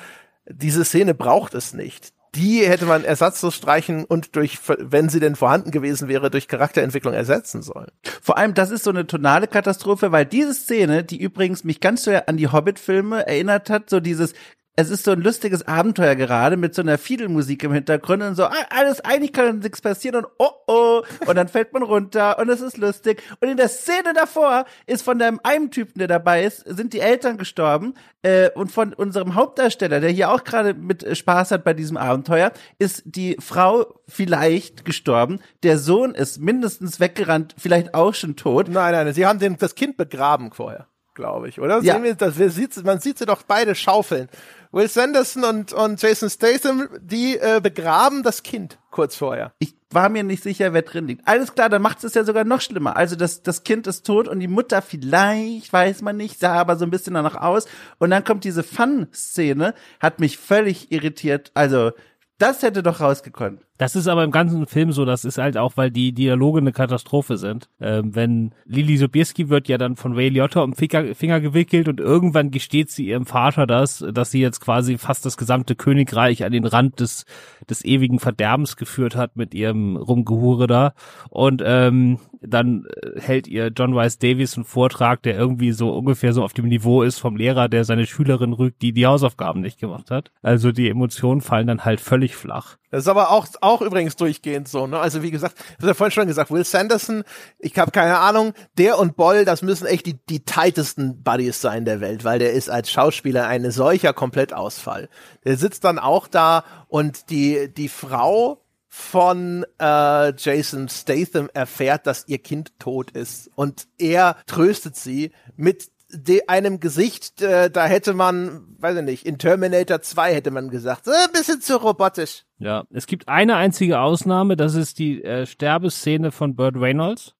diese Szene braucht es nicht. Die hätte man ersatzlos streichen und durch, wenn sie denn vorhanden gewesen wäre, durch Charakterentwicklung ersetzen sollen. Vor allem, das ist so eine tonale Katastrophe, weil diese Szene, die übrigens mich ganz sehr an die Hobbit-Filme erinnert hat, so dieses es ist so ein lustiges Abenteuer gerade mit so einer Fiedelmusik im Hintergrund und so, ah, alles, eigentlich kann nichts passieren und oh oh, und dann fällt man runter und es ist lustig. Und in der Szene davor ist von dem einen Typen, der dabei ist, sind die Eltern gestorben äh, und von unserem Hauptdarsteller, der hier auch gerade mit Spaß hat bei diesem Abenteuer, ist die Frau vielleicht gestorben. Der Sohn ist mindestens weggerannt, vielleicht auch schon tot. Nein, nein, sie haben den, das Kind begraben vorher, glaube ich, oder? Ja. Sehen wir, das, wir sieht, man sieht sie doch beide schaufeln. Will Sanderson und, und Jason Statham, die äh, begraben das Kind kurz vorher. Ich war mir nicht sicher, wer drin liegt. Alles klar, dann macht es ja sogar noch schlimmer. Also das, das Kind ist tot und die Mutter vielleicht, weiß man nicht, sah aber so ein bisschen danach aus. Und dann kommt diese Fun-Szene, hat mich völlig irritiert. Also das hätte doch rausgekonnt. Das ist aber im ganzen Film so, das ist halt auch, weil die Dialoge eine Katastrophe sind. Ähm, wenn Lili Sobieski wird ja dann von Ray Liotta um Finger, Finger gewickelt und irgendwann gesteht sie ihrem Vater das, dass sie jetzt quasi fast das gesamte Königreich an den Rand des, des ewigen Verderbens geführt hat mit ihrem Rumgehure da. Und ähm, dann äh, hält ihr John Rice Davies einen Vortrag, der irgendwie so ungefähr so auf dem Niveau ist vom Lehrer, der seine Schülerin rügt, die die Hausaufgaben nicht gemacht hat. Also die Emotionen fallen dann halt völlig flach. Das ist aber auch, auch übrigens durchgehend so, ne? Also wie gesagt, habe ja vorhin schon gesagt, Will Sanderson, ich habe keine Ahnung, der und Boll, das müssen echt die, die tightesten Buddies sein der Welt, weil der ist als Schauspieler eine solcher Komplettausfall. Der sitzt dann auch da und die, die Frau von äh, Jason Statham erfährt, dass ihr Kind tot ist und er tröstet sie mit de einem Gesicht, äh, da hätte man, weiß ich nicht, in Terminator 2 hätte man gesagt, äh, ein bisschen zu robotisch. Ja, es gibt eine einzige Ausnahme, das ist die äh, Sterbeszene von Burt Reynolds.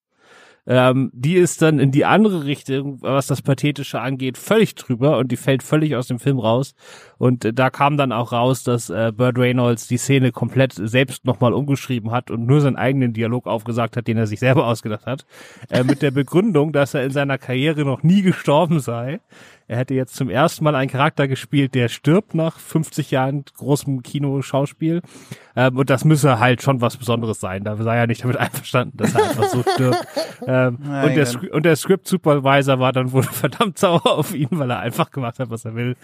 Ähm, die ist dann in die andere Richtung, was das Pathetische angeht, völlig drüber und die fällt völlig aus dem Film raus. Und äh, da kam dann auch raus, dass äh, Burt Reynolds die Szene komplett selbst nochmal umgeschrieben hat und nur seinen eigenen Dialog aufgesagt hat, den er sich selber ausgedacht hat, äh, mit der Begründung, dass er in seiner Karriere noch nie gestorben sei. Er hätte jetzt zum ersten Mal einen Charakter gespielt, der stirbt nach 50 Jahren großem Kinoschauspiel. Ähm, und das müsse halt schon was Besonderes sein. Da sei er nicht damit einverstanden, dass er einfach so stirbt. Ähm, und, der, und der Script Supervisor war dann wohl verdammt sauer auf ihn, weil er einfach gemacht hat, was er will.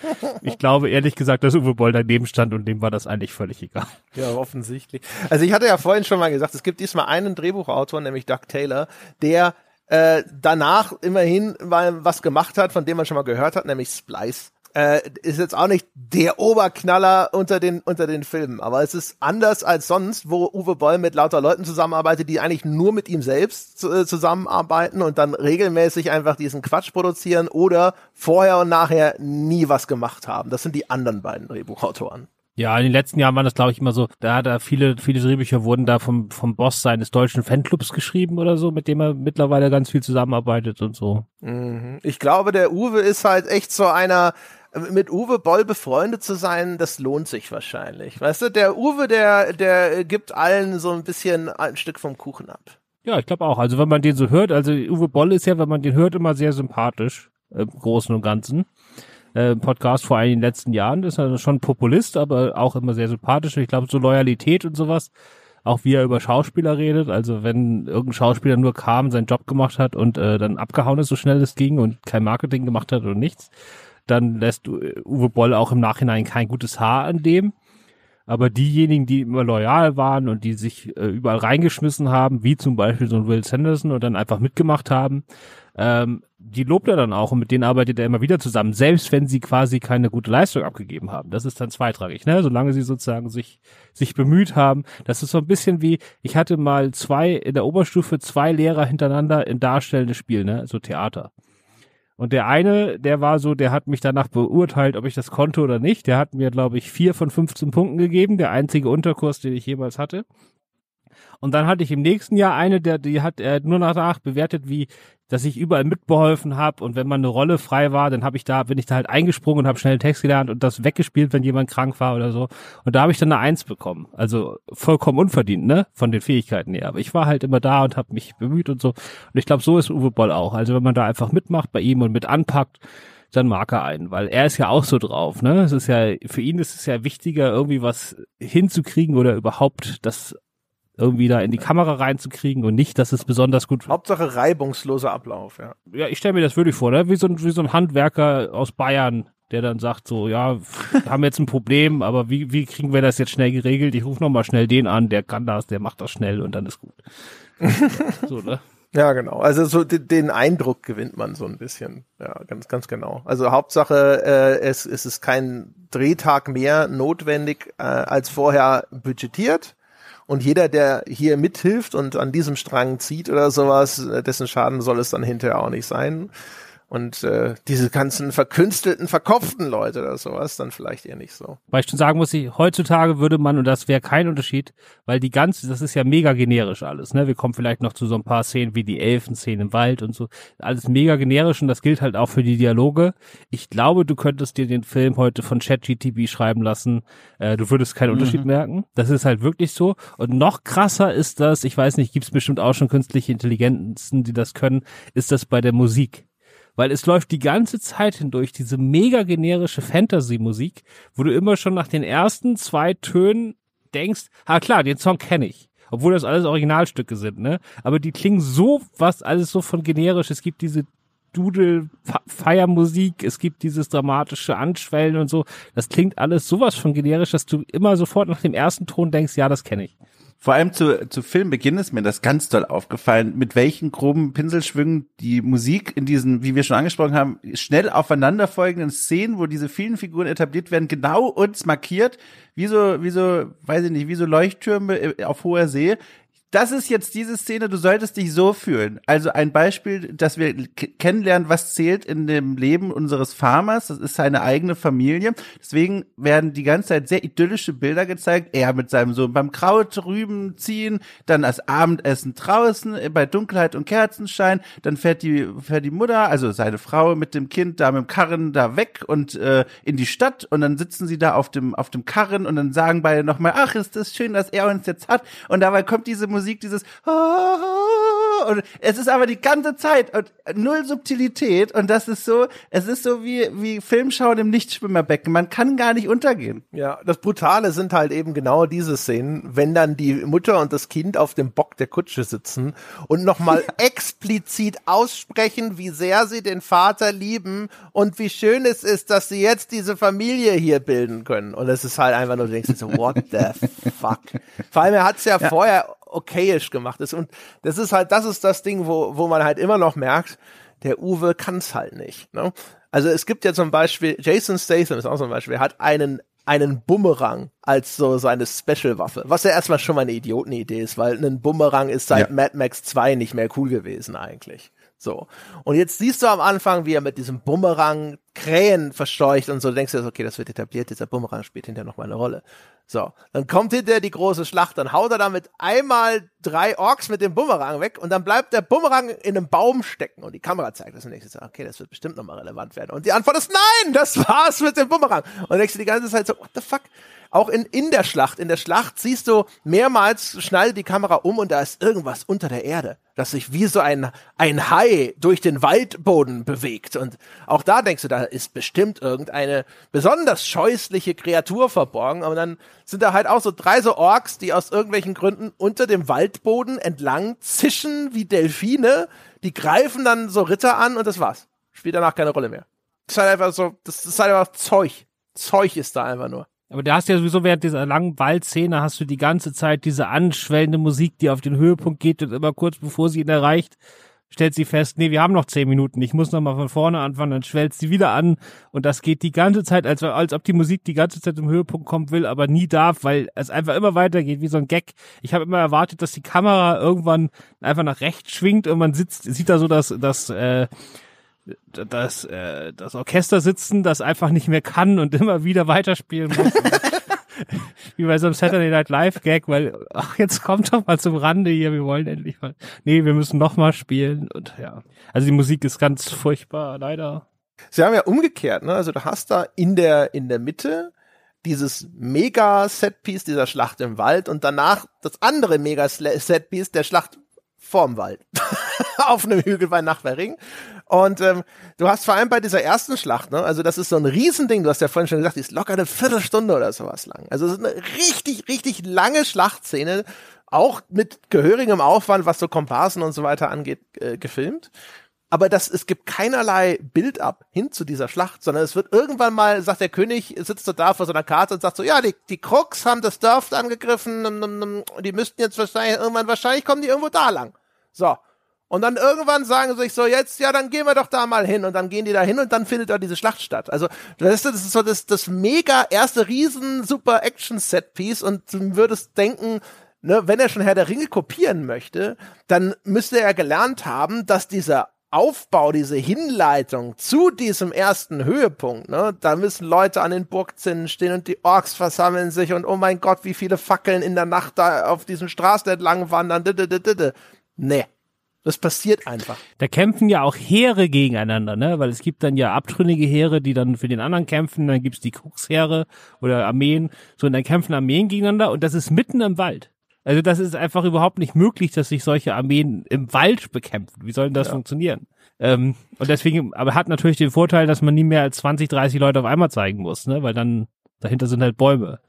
Ich glaube ehrlich gesagt, dass Uwe Boll daneben stand und dem war das eigentlich völlig egal. Ja, offensichtlich. Also ich hatte ja vorhin schon mal gesagt, es gibt diesmal einen Drehbuchautor, nämlich Doug Taylor, der äh, danach immerhin mal was gemacht hat, von dem man schon mal gehört hat, nämlich Splice. Äh, ist jetzt auch nicht der Oberknaller unter den unter den Filmen, aber es ist anders als sonst, wo Uwe Boll mit lauter Leuten zusammenarbeitet, die eigentlich nur mit ihm selbst äh, zusammenarbeiten und dann regelmäßig einfach diesen Quatsch produzieren oder vorher und nachher nie was gemacht haben. Das sind die anderen beiden Drehbuchautoren. Ja, in den letzten Jahren waren das, glaube ich, immer so, da da viele, viele Drehbücher wurden da vom, vom Boss seines deutschen Fanclubs geschrieben oder so, mit dem er mittlerweile ganz viel zusammenarbeitet und so. Mhm. Ich glaube, der Uwe ist halt echt so einer, mit Uwe Boll befreundet zu sein, das lohnt sich wahrscheinlich. Weißt du, der Uwe, der, der gibt allen so ein bisschen ein Stück vom Kuchen ab. Ja, ich glaube auch. Also wenn man den so hört, also Uwe Boll ist ja, wenn man den hört, immer sehr sympathisch, im Großen und Ganzen. Äh, Podcast vor allem in den letzten Jahren ist er schon Populist, aber auch immer sehr sympathisch. Ich glaube, so Loyalität und sowas, auch wie er über Schauspieler redet. Also wenn irgendein Schauspieler nur kam, seinen Job gemacht hat und äh, dann abgehauen ist, so schnell es ging und kein Marketing gemacht hat und nichts, dann lässt Uwe Boll auch im Nachhinein kein gutes Haar an dem. Aber diejenigen, die immer loyal waren und die sich äh, überall reingeschmissen haben, wie zum Beispiel so ein Will Sanderson und dann einfach mitgemacht haben, ähm, die lobt er dann auch und mit denen arbeitet er immer wieder zusammen, selbst wenn sie quasi keine gute Leistung abgegeben haben. Das ist dann zweitrangig, ne? Solange sie sozusagen sich, sich bemüht haben. Das ist so ein bisschen wie, ich hatte mal zwei, in der Oberstufe zwei Lehrer hintereinander in darstellendes Spiel, ne? So Theater. Und der eine, der war so, der hat mich danach beurteilt, ob ich das konnte oder nicht. Der hat mir, glaube ich, vier von 15 Punkten gegeben, der einzige Unterkurs, den ich jemals hatte. Und dann hatte ich im nächsten Jahr eine, der die hat er nur danach bewertet, wie dass ich überall mitbeholfen habe und wenn mal eine Rolle frei war, dann habe ich da bin ich da halt eingesprungen und habe schnell einen Text gelernt und das weggespielt, wenn jemand krank war oder so. Und da habe ich dann eine Eins bekommen. Also vollkommen unverdient, ne, von den Fähigkeiten her. Aber ich war halt immer da und habe mich bemüht und so. Und ich glaube, so ist Uwe Boll auch. Also wenn man da einfach mitmacht bei ihm und mit anpackt, dann mag er einen, weil er ist ja auch so drauf, ne? Es ist ja, für ihn ist es ja wichtiger, irgendwie was hinzukriegen oder überhaupt das irgendwie da in die Kamera reinzukriegen und nicht, dass es besonders gut. Hauptsache reibungsloser Ablauf, ja. Ja, ich stelle mir das wirklich vor, ne? Wie so ein, wie so ein Handwerker aus Bayern, der dann sagt so, ja, wir haben jetzt ein Problem, aber wie, wie kriegen wir das jetzt schnell geregelt? Ich rufe nochmal schnell den an, der kann das, der macht das schnell und dann ist gut. so, ne? Ja, genau. Also so den, Eindruck gewinnt man so ein bisschen. Ja, ganz, ganz genau. Also Hauptsache, äh, es, es ist kein Drehtag mehr notwendig äh, als vorher budgetiert. Und jeder, der hier mithilft und an diesem Strang zieht oder sowas, äh, dessen Schaden soll es dann hinterher auch nicht sein. Und äh, diese ganzen verkünstelten, verkopften Leute oder sowas, dann vielleicht eher nicht so. Weil ich schon sagen muss, ich, heutzutage würde man, und das wäre kein Unterschied, weil die ganze, das ist ja mega generisch alles, ne? Wir kommen vielleicht noch zu so ein paar Szenen wie die Elfenszenen im Wald und so. Alles mega generisch und das gilt halt auch für die Dialoge. Ich glaube, du könntest dir den Film heute von ChatGTP schreiben lassen. Äh, du würdest keinen mhm. Unterschied merken. Das ist halt wirklich so. Und noch krasser ist das, ich weiß nicht, gibt's bestimmt auch schon künstliche Intelligenzen, die das können, ist das bei der Musik weil es läuft die ganze Zeit hindurch diese mega generische Fantasy-Musik, wo du immer schon nach den ersten zwei Tönen denkst, ah klar, den Song kenne ich. Obwohl das alles Originalstücke sind, ne? Aber die klingen so, was alles so von generisch. Es gibt diese Dudel Feiermusik, es gibt dieses dramatische Anschwellen und so. Das klingt alles sowas von generisch, dass du immer sofort nach dem ersten Ton denkst, ja, das kenne ich. Vor allem zu, zu Filmbeginn ist mir das ganz toll aufgefallen, mit welchen groben Pinselschwüngen die Musik in diesen, wie wir schon angesprochen haben, schnell aufeinanderfolgenden Szenen, wo diese vielen Figuren etabliert werden, genau uns markiert, wie so, wie so, weiß ich nicht, wie so Leuchttürme auf hoher See, das ist jetzt diese Szene, du solltest dich so fühlen. Also ein Beispiel, dass wir kennenlernen, was zählt in dem Leben unseres Farmers. Das ist seine eigene Familie. Deswegen werden die ganze Zeit sehr idyllische Bilder gezeigt. Er mit seinem Sohn beim Kraut rüben ziehen, dann das Abendessen draußen bei Dunkelheit und Kerzenschein. Dann fährt die, fährt die Mutter, also seine Frau mit dem Kind da mit dem Karren da weg und äh, in die Stadt. Und dann sitzen sie da auf dem, auf dem Karren und dann sagen beide nochmal, ach, ist das schön, dass er uns jetzt hat. Und dabei kommt diese Musik Musik, dieses und es ist aber die ganze Zeit und null Subtilität und das ist so, es ist so wie, wie Filmschauen im Nichtschwimmerbecken. Man kann gar nicht untergehen. Ja, das Brutale sind halt eben genau diese Szenen, wenn dann die Mutter und das Kind auf dem Bock der Kutsche sitzen und nochmal explizit aussprechen, wie sehr sie den Vater lieben und wie schön es ist, dass sie jetzt diese Familie hier bilden können. Und es ist halt einfach nur, du denkst so, what the fuck? Vor allem, er hat es ja, ja vorher okayisch gemacht ist. Und das ist halt, das ist das Ding, wo, wo man halt immer noch merkt, der Uwe kann's halt nicht. Ne? Also es gibt ja zum Beispiel, Jason Statham ist auch so ein Beispiel, hat einen einen Bumerang als so seine Special-Waffe, was ja erstmal schon mal eine Idiotenidee ist, weil ein Bumerang ist seit ja. Mad Max 2 nicht mehr cool gewesen eigentlich. So. Und jetzt siehst du am Anfang, wie er mit diesem Bumerang Krähen verscheucht und so, denkst du, okay, das wird etabliert, dieser Bumerang spielt hinterher noch mal eine Rolle. So, dann kommt hinterher die große Schlacht, dann haut er damit einmal drei Orks mit dem Bumerang weg und dann bleibt der Bumerang in einem Baum stecken und die Kamera zeigt das und denkst du, okay, das wird bestimmt nochmal relevant werden. Und die Antwort ist nein, das war's mit dem Bumerang. Und denkst du die ganze Zeit so, what the fuck? Auch in, in der Schlacht, in der Schlacht siehst du mehrmals schneidet die Kamera um und da ist irgendwas unter der Erde, das sich wie so ein, ein Hai durch den Waldboden bewegt. Und auch da denkst du, da ist bestimmt irgendeine besonders scheußliche Kreatur verborgen. Aber dann sind da halt auch so drei so Orks, die aus irgendwelchen Gründen unter dem Waldboden entlang zischen wie Delfine. Die greifen dann so Ritter an und das war's. Spielt danach keine Rolle mehr. Das ist halt einfach so, das ist halt einfach Zeug. Zeug ist da einfach nur. Aber da hast ja sowieso während dieser langen Waldszene hast du die ganze Zeit diese anschwellende Musik, die auf den Höhepunkt geht und immer kurz bevor sie ihn erreicht, stellt sie fest, nee, wir haben noch zehn Minuten, ich muss noch mal von vorne anfangen, dann schwellt sie wieder an und das geht die ganze Zeit, als, als ob die Musik die ganze Zeit zum Höhepunkt kommen will, aber nie darf, weil es einfach immer weitergeht, wie so ein Gag. Ich habe immer erwartet, dass die Kamera irgendwann einfach nach rechts schwingt und man sitzt, sieht da so das, das, äh, das, äh, das Orchester sitzen, das einfach nicht mehr kann und immer wieder weiterspielen muss. Wie bei so einem Saturday Night Live Gag, weil, ach, jetzt kommt doch mal zum Rande hier, wir wollen endlich mal. Nee, wir müssen noch mal spielen und ja. Also die Musik ist ganz furchtbar, leider. Sie haben ja umgekehrt, ne? Also du hast da in der, in der Mitte dieses Mega-Setpiece dieser Schlacht im Wald und danach das andere Mega-Setpiece der Schlacht vorm Wald. Auf einem Hügel bei Nachbarring. Und ähm, du hast vor allem bei dieser ersten Schlacht, ne, also das ist so ein Riesending, du hast ja vorhin schon gesagt, die ist locker eine Viertelstunde oder sowas lang. Also es ist eine richtig, richtig lange Schlachtszene, auch mit gehörigem Aufwand, was so Komparsen und so weiter angeht, äh, gefilmt. aber das, es gibt keinerlei Build-up hin zu dieser Schlacht, sondern es wird irgendwann mal, sagt der König, sitzt so da vor so einer Karte und sagt so, ja, die, die Krux haben das Dorf angegriffen, die müssten jetzt wahrscheinlich, irgendwann wahrscheinlich kommen die irgendwo da lang. So. Und dann irgendwann sagen sie sich so, jetzt, ja, dann gehen wir doch da mal hin. Und dann gehen die da hin und dann findet da diese Schlacht statt. Also, das ist, das ist so das, das mega erste riesen super Action-Set-Piece und du würdest denken, ne, wenn er schon Herr der Ringe kopieren möchte, dann müsste er gelernt haben, dass dieser Aufbau, diese Hinleitung zu diesem ersten Höhepunkt, ne, da müssen Leute an den Burgzinnen stehen und die Orks versammeln sich und oh mein Gott, wie viele Fackeln in der Nacht da auf diesen Straßen entlang wandern. Nee. Das passiert einfach. Da kämpfen ja auch Heere gegeneinander, ne? Weil es gibt dann ja abtrünnige Heere, die dann für den anderen kämpfen, dann gibt's die Kriegsheere oder Armeen, so und dann kämpfen Armeen gegeneinander und das ist mitten im Wald. Also das ist einfach überhaupt nicht möglich, dass sich solche Armeen im Wald bekämpfen. Wie soll denn das ja. funktionieren? Ähm, und deswegen, aber hat natürlich den Vorteil, dass man nie mehr als 20, 30 Leute auf einmal zeigen muss, ne? Weil dann dahinter sind halt Bäume.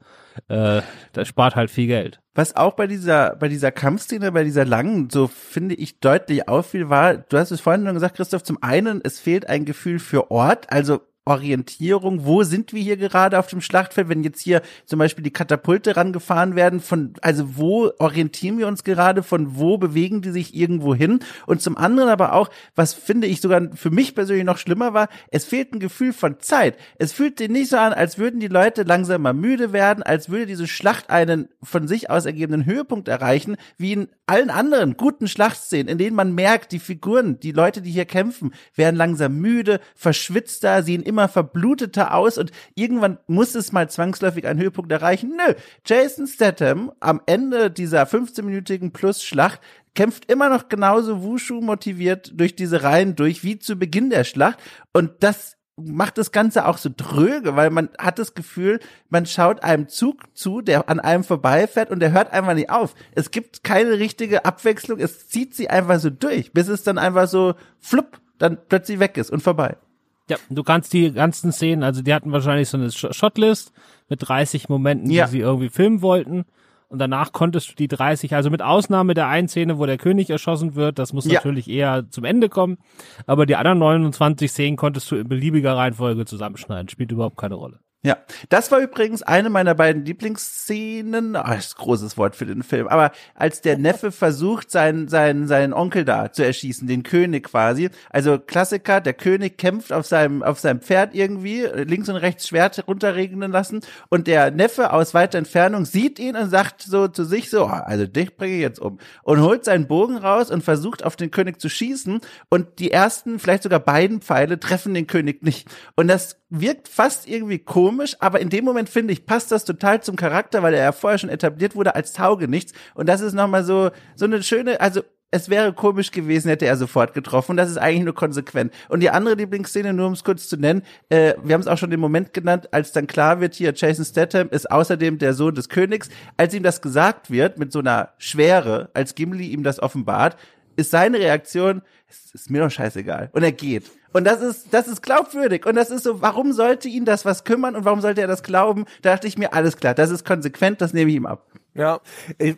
Äh, das spart halt viel Geld. Was auch bei dieser, bei dieser Kampfszene, bei dieser langen, so finde ich deutlich auffiel, war, du hast es vorhin schon gesagt, Christoph, zum einen, es fehlt ein Gefühl für Ort, also Orientierung, wo sind wir hier gerade auf dem Schlachtfeld, wenn jetzt hier zum Beispiel die Katapulte rangefahren werden, von, also wo orientieren wir uns gerade, von wo bewegen die sich irgendwo hin und zum anderen aber auch, was finde ich sogar für mich persönlich noch schlimmer war, es fehlt ein Gefühl von Zeit. Es fühlt sich nicht so an, als würden die Leute langsam mal müde werden, als würde diese Schlacht einen von sich aus ergebenden Höhepunkt erreichen, wie in allen anderen guten Schlachtszenen, in denen man merkt, die Figuren, die Leute, die hier kämpfen, werden langsam müde, verschwitzter, sehen immer immer verbluteter aus und irgendwann muss es mal zwangsläufig einen Höhepunkt erreichen. Nö, Jason Statham am Ende dieser 15-minütigen Plus-Schlacht kämpft immer noch genauso Wushu motiviert durch diese Reihen durch wie zu Beginn der Schlacht und das macht das Ganze auch so dröge, weil man hat das Gefühl, man schaut einem Zug zu, der an einem vorbeifährt und der hört einfach nicht auf. Es gibt keine richtige Abwechslung, es zieht sie einfach so durch, bis es dann einfach so flupp, dann plötzlich weg ist und vorbei. Ja, du kannst die ganzen Szenen, also die hatten wahrscheinlich so eine Shotlist mit 30 Momenten, ja. die sie irgendwie filmen wollten. Und danach konntest du die 30, also mit Ausnahme der einen Szene, wo der König erschossen wird, das muss ja. natürlich eher zum Ende kommen. Aber die anderen 29 Szenen konntest du in beliebiger Reihenfolge zusammenschneiden. Spielt überhaupt keine Rolle. Ja, das war übrigens eine meiner beiden Lieblingsszenen. Ah, ist ein großes Wort für den Film. Aber als der Neffe versucht, seinen, seinen, seinen Onkel da zu erschießen, den König quasi. Also Klassiker, der König kämpft auf seinem, auf seinem Pferd irgendwie, links und rechts Schwert runterregnen lassen. Und der Neffe aus weiter Entfernung sieht ihn und sagt so zu sich so, ah, also dich bringe ich jetzt um. Und holt seinen Bogen raus und versucht auf den König zu schießen. Und die ersten, vielleicht sogar beiden Pfeile treffen den König nicht. Und das wirkt fast irgendwie komisch, aber in dem Moment finde ich, passt das total zum Charakter, weil er ja vorher schon etabliert wurde als Taugenichts. Und das ist nochmal so, so eine schöne, also es wäre komisch gewesen, hätte er sofort getroffen. das ist eigentlich nur konsequent. Und die andere Lieblingsszene, nur um es kurz zu nennen, äh, wir haben es auch schon den Moment genannt, als dann klar wird, hier Jason Statham ist außerdem der Sohn des Königs. Als ihm das gesagt wird, mit so einer Schwere, als Gimli ihm das offenbart, ist seine Reaktion, es ist mir doch scheißegal. Und er geht. Und das ist, das ist glaubwürdig. Und das ist so, warum sollte ihn das was kümmern und warum sollte er das glauben? Da dachte ich mir, alles klar, das ist konsequent, das nehme ich ihm ab. Ja,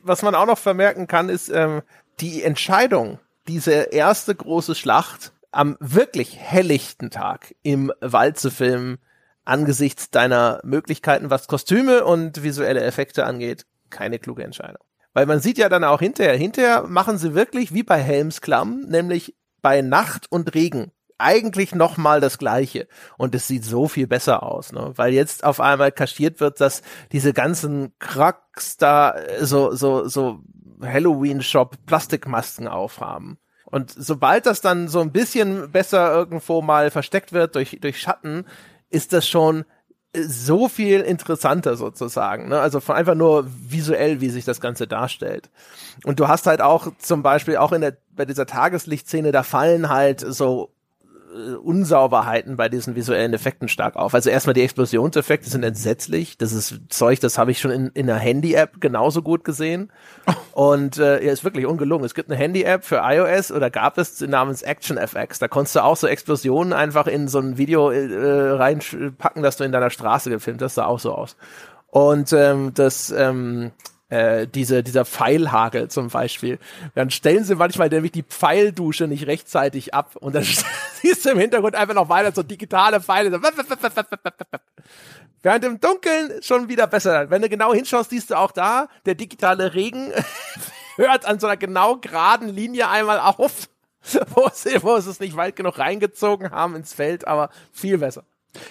was man auch noch vermerken kann, ist ähm, die Entscheidung, diese erste große Schlacht am wirklich helllichten Tag im Wald zu filmen, angesichts deiner Möglichkeiten, was Kostüme und visuelle Effekte angeht, keine kluge Entscheidung. Weil man sieht ja dann auch hinterher, hinterher machen sie wirklich wie bei Helmsklamm, nämlich bei Nacht und Regen eigentlich noch mal das Gleiche und es sieht so viel besser aus, ne? weil jetzt auf einmal kaschiert wird, dass diese ganzen Cracks da äh, so so so Halloween Shop Plastikmasken aufhaben. Und sobald das dann so ein bisschen besser irgendwo mal versteckt wird durch durch Schatten, ist das schon so viel interessanter sozusagen. Ne? Also von einfach nur visuell, wie sich das Ganze darstellt. Und du hast halt auch zum Beispiel auch in der bei dieser Tageslichtszene, da fallen halt so äh, Unsauberheiten bei diesen visuellen Effekten stark auf. Also erstmal die Explosionseffekte sind entsetzlich. Das ist Zeug, das habe ich schon in, in einer Handy-App genauso gut gesehen. Und äh, ja, ist wirklich ungelungen. Es gibt eine Handy-App für iOS oder gab es namens Action FX. Da konntest du auch so Explosionen einfach in so ein Video äh, reinpacken, das du in deiner Straße gefilmt hast. Das sah auch so aus. Und ähm, das ähm, äh, diese, dieser Pfeilhagel zum Beispiel. Dann stellen sie manchmal nämlich die Pfeildusche nicht rechtzeitig ab und dann siehst du im Hintergrund einfach noch weiter so digitale Pfeile. So Während im Dunkeln schon wieder besser. Wenn du genau hinschaust, siehst du auch da, der digitale Regen hört an so einer genau geraden Linie einmal auf, wo sie, wo sie es nicht weit genug reingezogen haben ins Feld, aber viel besser.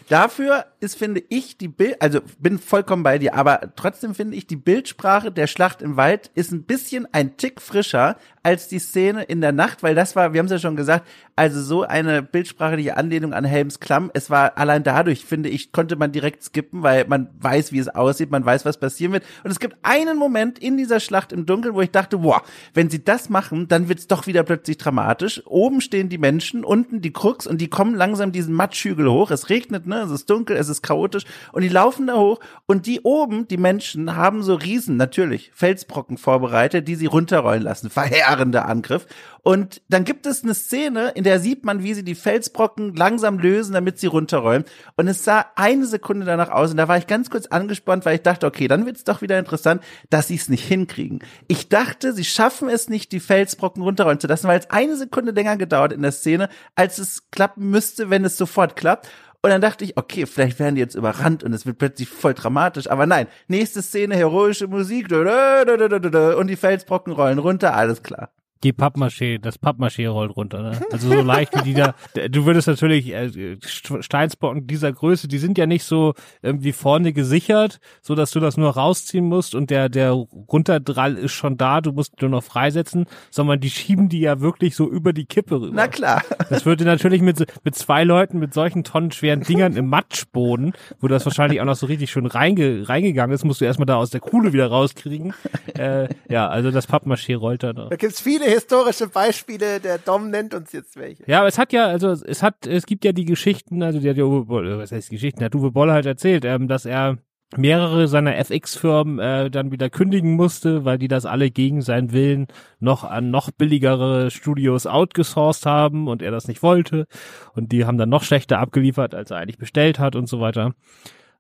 Dafür ist, finde ich, die Bild, also bin vollkommen bei dir, aber trotzdem finde ich, die Bildsprache der Schlacht im Wald ist ein bisschen ein Tick frischer als die Szene in der Nacht, weil das war, wir haben es ja schon gesagt, also so eine bildsprachliche Anlehnung an Helms Klamm. Es war allein dadurch, finde ich, konnte man direkt skippen, weil man weiß, wie es aussieht, man weiß, was passieren wird. Und es gibt einen Moment in dieser Schlacht im Dunkeln, wo ich dachte, boah, wenn sie das machen, dann wird es doch wieder plötzlich dramatisch. Oben stehen die Menschen, unten die Krux und die kommen langsam diesen Matschhügel hoch. Es regnet, ne? Es ist dunkel, es ist chaotisch und die laufen da hoch und die oben, die Menschen, haben so Riesen, natürlich, Felsbrocken vorbereitet, die sie runterrollen lassen. Verheerend verheerender Angriff. Und dann gibt es eine Szene, in der sieht man, wie sie die Felsbrocken langsam lösen, damit sie runterrollen. Und es sah eine Sekunde danach aus. Und da war ich ganz kurz angespannt, weil ich dachte, okay, dann wird es doch wieder interessant, dass sie es nicht hinkriegen. Ich dachte, sie schaffen es nicht, die Felsbrocken runterrollen zu lassen, weil es eine Sekunde länger gedauert in der Szene, als es klappen müsste, wenn es sofort klappt. Und dann dachte ich, okay, vielleicht werden die jetzt überrannt und es wird plötzlich voll dramatisch. Aber nein, nächste Szene, heroische Musik und die Felsbrocken rollen runter, alles klar. Die Pappmaché, das Pappmaché rollt runter. Ne? Also so leicht wie die da. Du würdest natürlich äh, Steinsbrocken dieser Größe, die sind ja nicht so irgendwie vorne gesichert, so dass du das nur rausziehen musst und der der Runterdrall ist schon da. Du musst nur noch freisetzen, sondern die schieben die ja wirklich so über die Kippe rüber. Na klar. Das würde natürlich mit mit zwei Leuten mit solchen tonnenschweren Dingern im Matschboden, wo das wahrscheinlich auch noch so richtig schön reinge, reingegangen ist, musst du erstmal da aus der Kuhle wieder rauskriegen. Äh, ja, also das Pappmaché rollt da. Da gibt's viele historische Beispiele, der Dom nennt uns jetzt welche. Ja, aber es hat ja, also es hat, es gibt ja die Geschichten, also der, der Uwe Boll, was heißt Geschichten, hat Uwe Boll halt erzählt, ähm, dass er mehrere seiner FX-Firmen äh, dann wieder kündigen musste, weil die das alle gegen seinen Willen noch an noch billigere Studios outgesourced haben und er das nicht wollte und die haben dann noch schlechter abgeliefert, als er eigentlich bestellt hat und so weiter.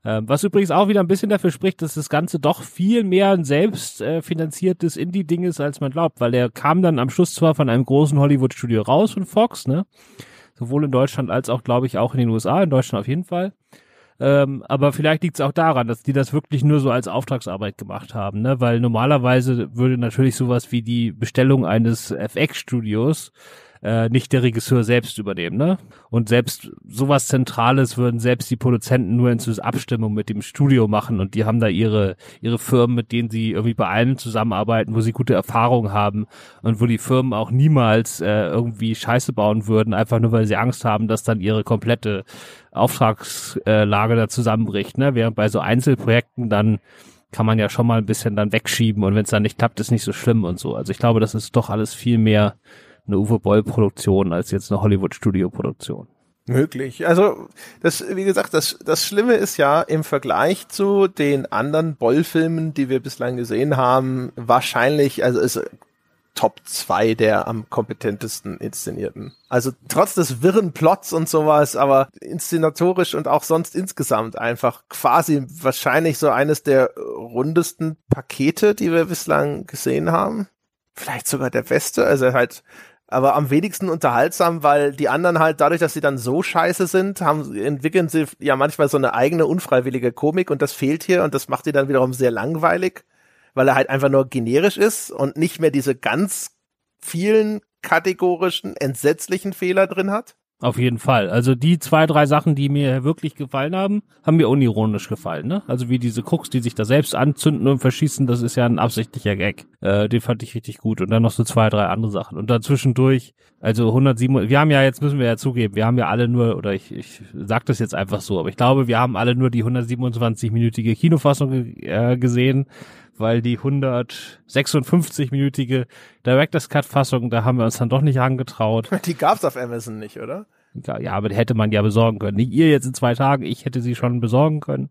Ähm, was übrigens auch wieder ein bisschen dafür spricht, dass das Ganze doch viel mehr ein selbst äh, finanziertes Indie-Ding ist, als man glaubt, weil er kam dann am Schluss zwar von einem großen Hollywood-Studio raus, von Fox, ne? Sowohl in Deutschland als auch, glaube ich, auch in den USA, in Deutschland auf jeden Fall. Ähm, aber vielleicht liegt es auch daran, dass die das wirklich nur so als Auftragsarbeit gemacht haben, ne? Weil normalerweise würde natürlich sowas wie die Bestellung eines FX-Studios äh, nicht der Regisseur selbst übernehmen, ne? Und selbst sowas Zentrales würden selbst die Produzenten nur in Abstimmung mit dem Studio machen und die haben da ihre, ihre Firmen, mit denen sie irgendwie bei allen zusammenarbeiten, wo sie gute Erfahrungen haben und wo die Firmen auch niemals äh, irgendwie Scheiße bauen würden, einfach nur weil sie Angst haben, dass dann ihre komplette Auftragslage da zusammenbricht, ne? Während bei so Einzelprojekten dann kann man ja schon mal ein bisschen dann wegschieben und wenn es dann nicht klappt, ist nicht so schlimm und so. Also ich glaube, das ist doch alles viel mehr eine Uwe Boll Produktion als jetzt eine Hollywood Studio Produktion. Möglich. Also, das, wie gesagt, das, das Schlimme ist ja im Vergleich zu den anderen Boll-Filmen, die wir bislang gesehen haben, wahrscheinlich, also ist Top 2 der am kompetentesten inszenierten. Also trotz des wirren Plots und sowas, aber inszenatorisch und auch sonst insgesamt einfach quasi wahrscheinlich so eines der rundesten Pakete, die wir bislang gesehen haben. Vielleicht sogar der beste, also halt aber am wenigsten unterhaltsam, weil die anderen halt dadurch, dass sie dann so scheiße sind, haben, entwickeln sie ja manchmal so eine eigene unfreiwillige Komik und das fehlt hier und das macht die dann wiederum sehr langweilig, weil er halt einfach nur generisch ist und nicht mehr diese ganz vielen kategorischen, entsetzlichen Fehler drin hat. Auf jeden Fall. Also die zwei, drei Sachen, die mir wirklich gefallen haben, haben mir unironisch gefallen. Ne? Also wie diese Krux, die sich da selbst anzünden und verschießen, das ist ja ein absichtlicher Gag. Äh, den fand ich richtig gut. Und dann noch so zwei, drei andere Sachen. Und dazwischendurch, also 107, wir haben ja, jetzt müssen wir ja zugeben, wir haben ja alle nur, oder ich, ich sag das jetzt einfach so, aber ich glaube, wir haben alle nur die 127-minütige Kinofassung äh, gesehen weil die 156-minütige Director's Cut Fassung, da haben wir uns dann doch nicht angetraut. Die gab's auf Amazon nicht, oder? Ja, ja, aber die hätte man ja besorgen können. Nicht ihr jetzt in zwei Tagen, ich hätte sie schon besorgen können.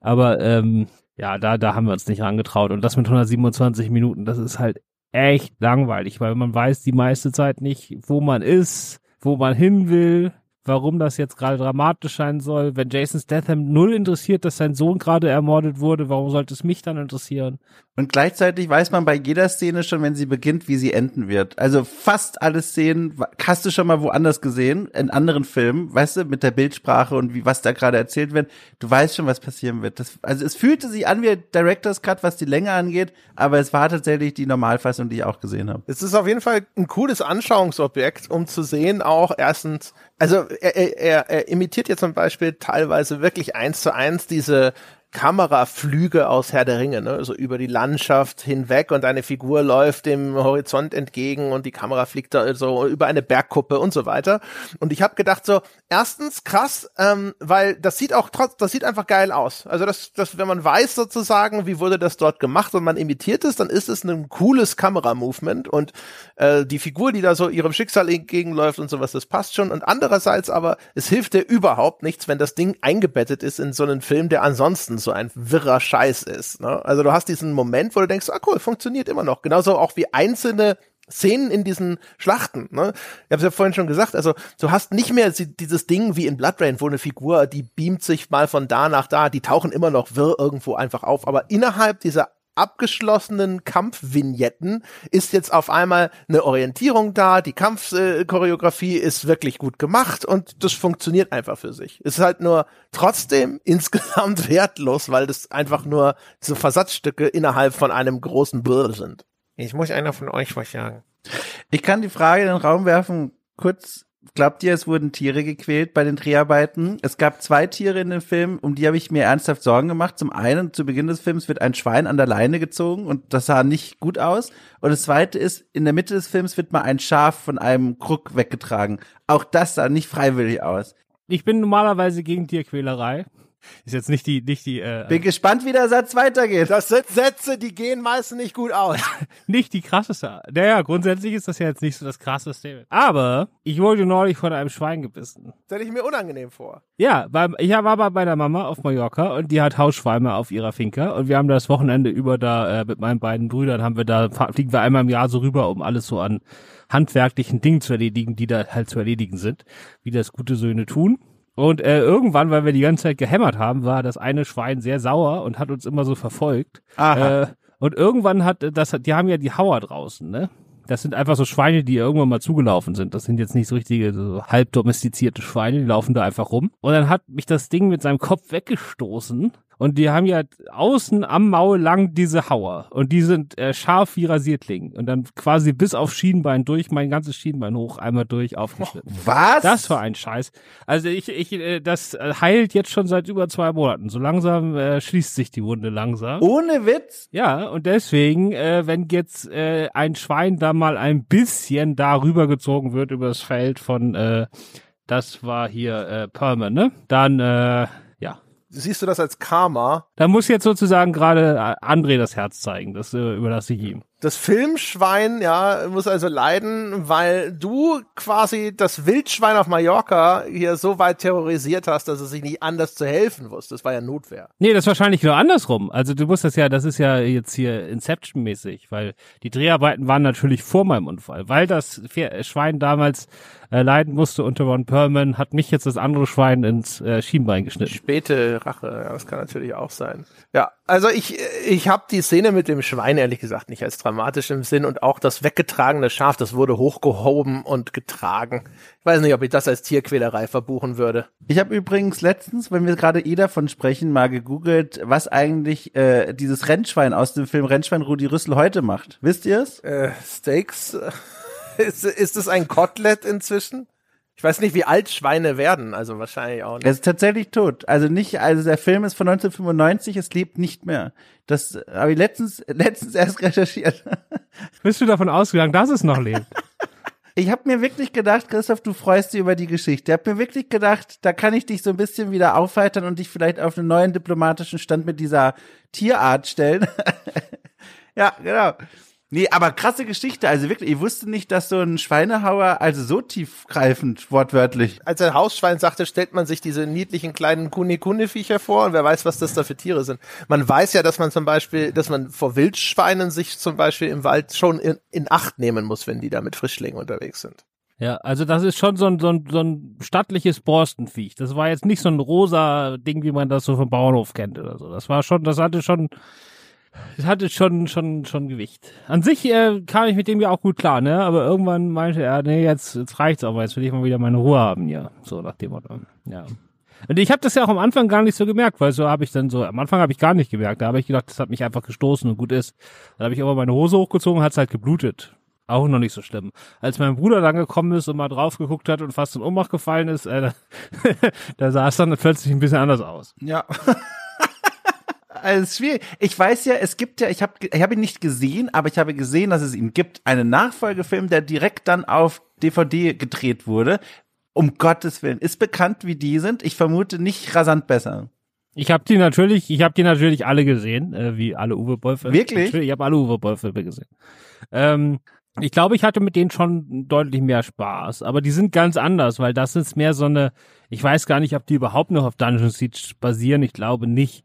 Aber ähm, ja, da, da haben wir uns nicht angetraut. Und das mit 127 Minuten, das ist halt echt langweilig, weil man weiß die meiste Zeit nicht, wo man ist, wo man hin will warum das jetzt gerade dramatisch sein soll. Wenn Jason Statham null interessiert, dass sein Sohn gerade ermordet wurde, warum sollte es mich dann interessieren? Und gleichzeitig weiß man bei jeder Szene schon, wenn sie beginnt, wie sie enden wird. Also fast alle Szenen hast du schon mal woanders gesehen, in anderen Filmen, weißt du, mit der Bildsprache und wie was da gerade erzählt wird. Du weißt schon, was passieren wird. Das, also es fühlte sich an wie Director's Cut, was die Länge angeht, aber es war tatsächlich die Normalfassung, die ich auch gesehen habe. Es ist auf jeden Fall ein cooles Anschauungsobjekt, um zu sehen, auch erstens, also er, er, er imitiert jetzt zum Beispiel teilweise wirklich eins zu eins diese Kameraflüge aus Herr der Ringe, ne? so über die Landschaft hinweg und eine Figur läuft dem Horizont entgegen und die Kamera fliegt da so über eine Bergkuppe und so weiter. Und ich habe gedacht so, erstens krass, ähm, weil das sieht auch trotz, das sieht einfach geil aus. Also das, das, wenn man weiß sozusagen, wie wurde das dort gemacht und man imitiert es, dann ist es ein cooles Kameramovement und äh, die Figur, die da so ihrem Schicksal entgegenläuft und sowas, das passt schon. Und andererseits aber, es hilft dir überhaupt nichts, wenn das Ding eingebettet ist in so einen Film, der ansonsten so ein wirrer Scheiß ist. Ne? Also du hast diesen Moment, wo du denkst, ah cool, funktioniert immer noch. Genauso auch wie einzelne Szenen in diesen Schlachten. Ne? Ich habe es ja vorhin schon gesagt, also du hast nicht mehr dieses Ding wie in Blood Rain, wo eine Figur, die beamt sich mal von da nach da, die tauchen immer noch wirr irgendwo einfach auf. Aber innerhalb dieser abgeschlossenen Kampfvignetten ist jetzt auf einmal eine Orientierung da, die Kampfchoreografie ist wirklich gut gemacht und das funktioniert einfach für sich. Es ist halt nur trotzdem insgesamt wertlos, weil das einfach nur so Versatzstücke innerhalb von einem großen Brr sind. Ich muss einer von euch was sagen. Ich kann die Frage in den Raum werfen, kurz Glaubt ihr, es wurden Tiere gequält bei den Dreharbeiten? Es gab zwei Tiere in dem Film, um die habe ich mir ernsthaft Sorgen gemacht. Zum einen, zu Beginn des Films wird ein Schwein an der Leine gezogen und das sah nicht gut aus. Und das zweite ist, in der Mitte des Films wird mal ein Schaf von einem Krug weggetragen. Auch das sah nicht freiwillig aus. Ich bin normalerweise gegen Tierquälerei. Ist jetzt nicht die, nicht die. Äh, Bin gespannt, wie der Satz weitergeht. Das sind Sätze, die gehen meistens nicht gut aus. nicht die krasseste. Naja, grundsätzlich ist das ja jetzt nicht so das krasseste. Aber ich wurde neulich von einem Schwein gebissen. Stell ich mir unangenehm vor. Ja, weil ich war bei meiner Mama auf Mallorca und die hat Hausschweine auf ihrer Finca und wir haben das Wochenende über da äh, mit meinen beiden Brüdern haben wir da fliegen wir einmal im Jahr so rüber, um alles so an handwerklichen Dingen zu erledigen, die da halt zu erledigen sind, wie das gute Söhne tun. Und äh, irgendwann, weil wir die ganze Zeit gehämmert haben, war das eine Schwein sehr sauer und hat uns immer so verfolgt. Aha. Äh, und irgendwann hat das, die haben ja die Hauer draußen, ne? Das sind einfach so Schweine, die irgendwann mal zugelaufen sind. Das sind jetzt nicht so richtige, so halb domestizierte Schweine, die laufen da einfach rum. Und dann hat mich das Ding mit seinem Kopf weggestoßen und die haben ja außen am Maul lang diese Hauer. Und die sind äh, scharf wie Rasierklingen. Und dann quasi bis auf Schienbein durch, mein ganzes Schienbein hoch, einmal durch aufgeschnitten. Was? Das war ein Scheiß. Also ich, ich, äh, das heilt jetzt schon seit über zwei Monaten. So langsam äh, schließt sich die Wunde langsam. Ohne Witz? Ja, und deswegen, äh, wenn jetzt äh, ein Schwein da mal ein bisschen darüber gezogen wird, übers Feld von, äh, das war hier äh, Perman, ne? Dann, äh, siehst du das als Karma? Da muss jetzt sozusagen gerade äh, André das Herz zeigen. Das äh, überlasse ich ihm. Das Filmschwein, ja, muss also leiden, weil du quasi das Wildschwein auf Mallorca hier so weit terrorisiert hast, dass es sich nicht anders zu helfen wusste. Das war ja Notwehr. Nee, das ist wahrscheinlich nur andersrum. Also du musst das ja, das ist ja jetzt hier Inception-mäßig, weil die Dreharbeiten waren natürlich vor meinem Unfall. Weil das Schwein damals äh, leiden musste unter Ron Perlman, hat mich jetzt das andere Schwein ins äh, Schienbein geschnitten. Späte Rache, ja, das kann natürlich auch sein. Ja, also ich, ich habe die Szene mit dem Schwein ehrlich gesagt nicht als dramatisch im Sinn und auch das weggetragene Schaf, das wurde hochgehoben und getragen. Ich weiß nicht, ob ich das als Tierquälerei verbuchen würde. Ich habe übrigens letztens, wenn wir gerade eh davon sprechen, mal gegoogelt, was eigentlich äh, dieses Rennschwein aus dem Film Rennschwein Rudi Rüssel heute macht. Wisst ihr es? Äh, Steaks. ist, ist es ein Kotelett inzwischen? Ich weiß nicht, wie alt Schweine werden, also wahrscheinlich auch nicht. Er ist tatsächlich tot. Also nicht, also der Film ist von 1995, es lebt nicht mehr. Das habe ich letztens, letztens erst recherchiert. Bist du davon ausgegangen, dass es noch lebt? Ich habe mir wirklich gedacht, Christoph, du freust dich über die Geschichte. Ich habe mir wirklich gedacht, da kann ich dich so ein bisschen wieder aufheitern und dich vielleicht auf einen neuen diplomatischen Stand mit dieser Tierart stellen. ja, genau. Nee, aber krasse Geschichte. Also wirklich, ich wusste nicht, dass so ein Schweinehauer also so tiefgreifend, wortwörtlich. Als ein Hausschwein sagte, stellt man sich diese niedlichen kleinen Kuni-Kuni-Viecher vor und wer weiß, was das da für Tiere sind. Man weiß ja, dass man zum Beispiel, dass man vor Wildschweinen sich zum Beispiel im Wald schon in, in Acht nehmen muss, wenn die da mit Frischlingen unterwegs sind. Ja, also das ist schon so ein, so ein, so ein stattliches Borstenviech. Das war jetzt nicht so ein rosa Ding, wie man das so vom Bauernhof kennt oder so. Das war schon, das hatte schon, das hatte schon, schon, schon Gewicht. An sich äh, kam ich mit dem ja auch gut klar, ne? Aber irgendwann meinte er, nee, jetzt, jetzt reicht's aber, jetzt will ich mal wieder meine Ruhe haben, ja. So nach dem Motto. Ja. Und ich habe das ja auch am Anfang gar nicht so gemerkt, weil so habe ich dann so, am Anfang habe ich gar nicht gemerkt. Da habe ich gedacht, das hat mich einfach gestoßen und gut ist. Dann habe ich aber meine Hose hochgezogen, hat's halt geblutet. Auch noch nicht so schlimm. Als mein Bruder dann gekommen ist und mal drauf geguckt hat und fast in Ohnmacht gefallen ist, äh, da, da sah es dann plötzlich ein bisschen anders aus. Ja. Also schwierig. Ich weiß ja, es gibt ja, ich habe ich hab ihn nicht gesehen, aber ich habe gesehen, dass es ihn gibt. Einen Nachfolgefilm, der direkt dann auf DVD gedreht wurde. Um Gottes Willen. Ist bekannt, wie die sind. Ich vermute nicht rasant besser. Ich habe die natürlich, ich habe die natürlich alle gesehen, äh, wie alle Uwe Boll-Filme. Wirklich? Ich habe alle Uwe Boll-Filme gesehen. Ähm, ich glaube, ich hatte mit denen schon deutlich mehr Spaß, aber die sind ganz anders, weil das ist mehr so eine, ich weiß gar nicht, ob die überhaupt noch auf Dungeon Siege basieren, ich glaube nicht.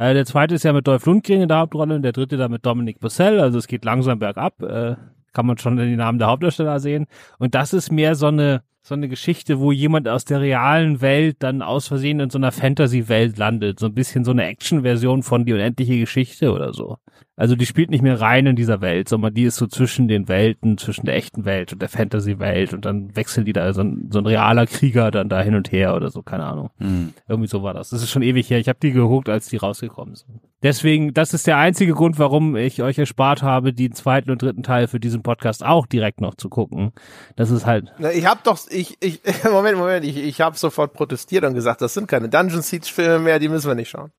Äh, der zweite ist ja mit Dolph Lundgren in der Hauptrolle und der dritte da mit Dominic Bussell, also es geht langsam bergab, äh, kann man schon in den Namen der Hauptdarsteller sehen. Und das ist mehr so eine, so eine Geschichte, wo jemand aus der realen Welt dann aus Versehen in so einer Fantasy-Welt landet. So ein bisschen so eine Action-Version von Die unendliche Geschichte oder so. Also die spielt nicht mehr rein in dieser Welt, sondern die ist so zwischen den Welten, zwischen der echten Welt und der Fantasy-Welt und dann wechseln die da so ein, so ein realer Krieger dann da hin und her oder so, keine Ahnung. Hm. Irgendwie so war das. Das ist schon ewig her. Ich habe die geguckt, als die rausgekommen sind. Deswegen, das ist der einzige Grund, warum ich euch erspart habe, den zweiten und dritten Teil für diesen Podcast auch direkt noch zu gucken. Das ist halt. Na, Ich habe doch, ich, ich, Moment, Moment, ich, ich habe sofort protestiert und gesagt, das sind keine Dungeon Siege Filme mehr, die müssen wir nicht schauen.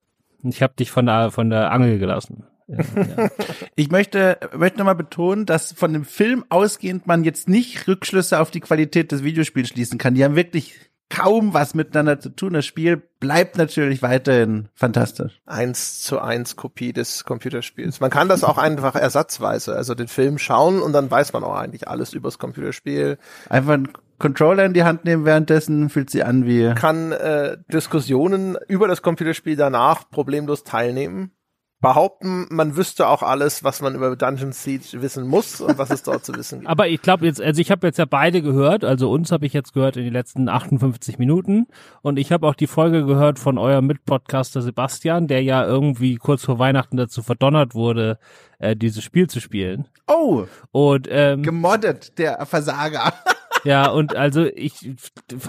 Ich habe dich von der von der Angel gelassen. Ja, ja. Ich möchte, möchte nochmal betonen, dass von dem Film ausgehend man jetzt nicht Rückschlüsse auf die Qualität des Videospiels schließen kann. Die haben wirklich kaum was miteinander zu tun. Das Spiel bleibt natürlich weiterhin fantastisch. Eins zu eins Kopie des Computerspiels. Man kann das auch einfach ersatzweise, also den Film schauen und dann weiß man auch eigentlich alles übers Computerspiel. Einfach einen Controller in die Hand nehmen währenddessen, fühlt sich an wie Kann äh, Diskussionen über das Computerspiel danach problemlos teilnehmen. Behaupten, man wüsste auch alles, was man über Dungeon Siege wissen muss und was es dort zu wissen gibt. Aber ich glaube jetzt, also ich habe jetzt ja beide gehört, also uns habe ich jetzt gehört in den letzten 58 Minuten und ich habe auch die Folge gehört von eurem Mitpodcaster Sebastian, der ja irgendwie kurz vor Weihnachten dazu verdonnert wurde, äh, dieses Spiel zu spielen. Oh, Und ähm, gemoddet, der Versager. ja, und also ich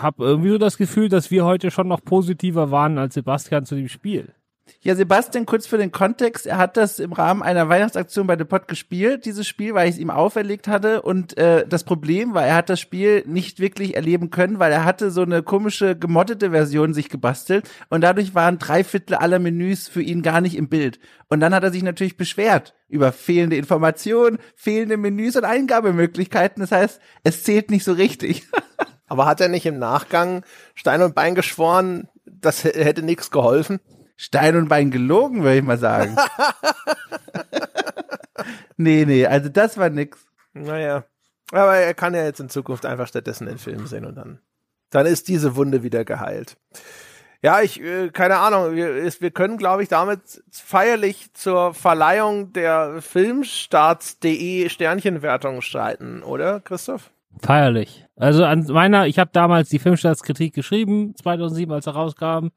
habe irgendwie so das Gefühl, dass wir heute schon noch positiver waren als Sebastian zu dem Spiel. Ja, Sebastian, kurz für den Kontext, er hat das im Rahmen einer Weihnachtsaktion bei The Pod gespielt, dieses Spiel, weil ich es ihm auferlegt hatte. Und äh, das Problem war, er hat das Spiel nicht wirklich erleben können, weil er hatte so eine komische gemoddete Version sich gebastelt und dadurch waren drei Viertel aller Menüs für ihn gar nicht im Bild. Und dann hat er sich natürlich beschwert über fehlende Informationen, fehlende Menüs und Eingabemöglichkeiten. Das heißt, es zählt nicht so richtig. Aber hat er nicht im Nachgang Stein und Bein geschworen, das hätte nichts geholfen? Stein und Bein gelogen, würde ich mal sagen. nee, nee, also das war nix. Naja. Aber er kann ja jetzt in Zukunft einfach stattdessen den Film sehen und dann, dann ist diese Wunde wieder geheilt. Ja, ich, äh, keine Ahnung, wir, ist, wir können, glaube ich, damit feierlich zur Verleihung der Filmstarts.de Sternchenwertung streiten, oder, Christoph? Feierlich. Also an meiner, ich habe damals die Filmstartskritik geschrieben, 2007, als er rauskam.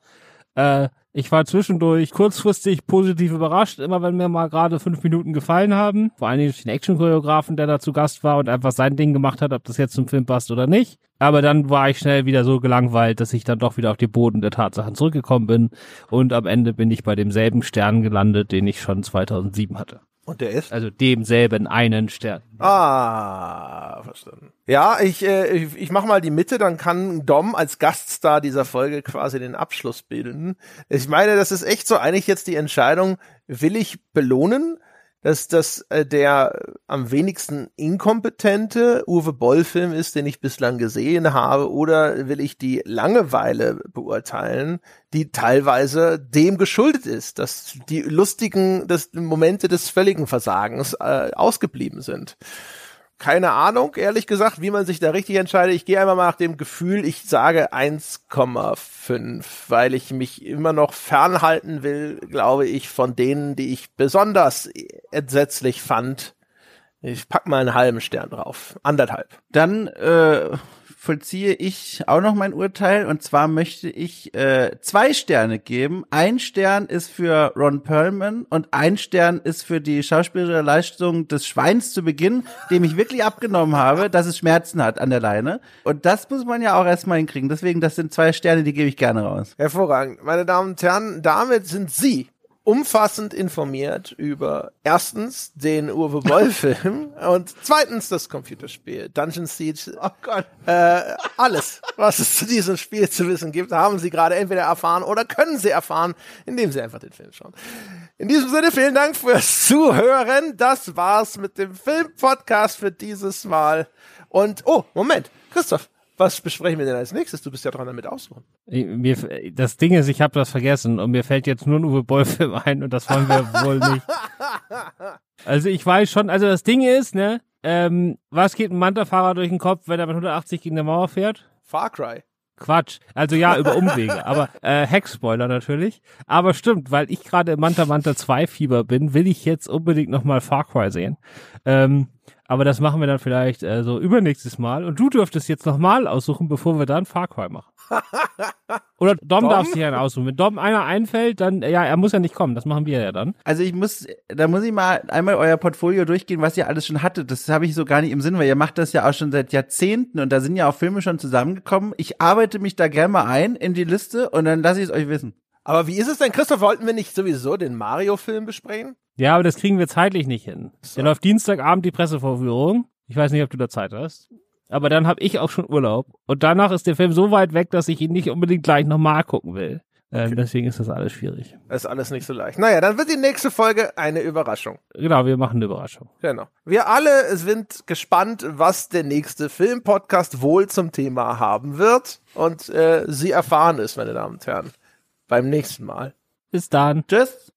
Äh, ich war zwischendurch kurzfristig positiv überrascht, immer wenn mir mal gerade fünf Minuten gefallen haben. Vor allen Dingen durch den Action-Choreografen, der da zu Gast war und einfach sein Ding gemacht hat, ob das jetzt zum Film passt oder nicht. Aber dann war ich schnell wieder so gelangweilt, dass ich dann doch wieder auf den Boden der Tatsachen zurückgekommen bin. Und am Ende bin ich bei demselben Stern gelandet, den ich schon 2007 hatte. Und der ist? Also demselben einen Stern. Ah, verstanden. Ja, ich, äh, ich, ich mach mal die Mitte, dann kann Dom als Gaststar dieser Folge quasi den Abschluss bilden. Ich meine, das ist echt so eigentlich jetzt die Entscheidung, will ich belohnen, dass das äh, der am wenigsten inkompetente Uwe Boll-Film ist, den ich bislang gesehen habe, oder will ich die Langeweile beurteilen, die teilweise dem geschuldet ist, dass die lustigen das Momente des völligen Versagens äh, ausgeblieben sind. Keine Ahnung, ehrlich gesagt, wie man sich da richtig entscheidet. Ich gehe einfach mal nach dem Gefühl, ich sage 1,5, weil ich mich immer noch fernhalten will, glaube ich, von denen, die ich besonders entsetzlich fand Ich pack mal einen halben Stern drauf. Anderthalb. Dann äh, vollziehe ich auch noch mein Urteil und zwar möchte ich äh, zwei Sterne geben. Ein Stern ist für Ron Perlman und ein Stern ist für die schauspielerische Leistung des Schweins zu Beginn, dem ich wirklich abgenommen habe, dass es Schmerzen hat an der Leine. Und das muss man ja auch erstmal hinkriegen. Deswegen, das sind zwei Sterne, die gebe ich gerne raus. Hervorragend. Meine Damen und Herren, damit sind Sie umfassend informiert über erstens den Uwe Boll Film und zweitens das Computerspiel Dungeon Siege. Oh Gott. Äh, alles, was es zu diesem Spiel zu wissen gibt, haben Sie gerade entweder erfahren oder können Sie erfahren, indem Sie einfach den Film schauen. In diesem Sinne, vielen Dank fürs Zuhören. Das war's mit dem Film-Podcast für dieses Mal. Und, oh, Moment, Christoph, was besprechen wir denn als nächstes? Du bist ja dran damit aussuchen. Mir, das Ding ist, ich habe das vergessen und mir fällt jetzt nur ein Uwe Boll-Film ein und das wollen wir wohl nicht. Also ich weiß schon, also das Ding ist, ne, ähm, was geht ein Manta-Fahrer durch den Kopf, wenn er mit 180 gegen eine Mauer fährt? Far Cry. Quatsch. Also ja, über Umwege. aber äh, Hack-Spoiler natürlich. Aber stimmt, weil ich gerade im Manta Manta 2 Fieber bin, will ich jetzt unbedingt nochmal Far Cry sehen. Ähm, aber das machen wir dann vielleicht äh, so übernächstes Mal. Und du dürftest jetzt nochmal aussuchen, bevor wir dann Far Cry machen. Oder Dom, Dom? darf sich einen aussuchen. Wenn Dom einer einfällt, dann, ja, er muss ja nicht kommen. Das machen wir ja dann. Also ich muss, da muss ich mal einmal euer Portfolio durchgehen, was ihr alles schon hattet. Das habe ich so gar nicht im Sinn, weil ihr macht das ja auch schon seit Jahrzehnten und da sind ja auch Filme schon zusammengekommen. Ich arbeite mich da gerne mal ein in die Liste und dann lasse ich es euch wissen. Aber wie ist es denn, Christoph? Wollten wir nicht sowieso den Mario-Film besprechen? Ja, aber das kriegen wir zeitlich nicht hin. So. Der läuft Dienstagabend die Pressevorführung. Ich weiß nicht, ob du da Zeit hast. Aber dann habe ich auch schon Urlaub. Und danach ist der Film so weit weg, dass ich ihn nicht unbedingt gleich nochmal gucken will. Ähm, okay. Deswegen ist das alles schwierig. Ist alles nicht so leicht. Naja, dann wird die nächste Folge eine Überraschung. Genau, wir machen eine Überraschung. Genau. Wir alle sind gespannt, was der nächste Filmpodcast wohl zum Thema haben wird. Und äh, Sie erfahren es, meine Damen und Herren, beim nächsten Mal. Bis dann. Tschüss.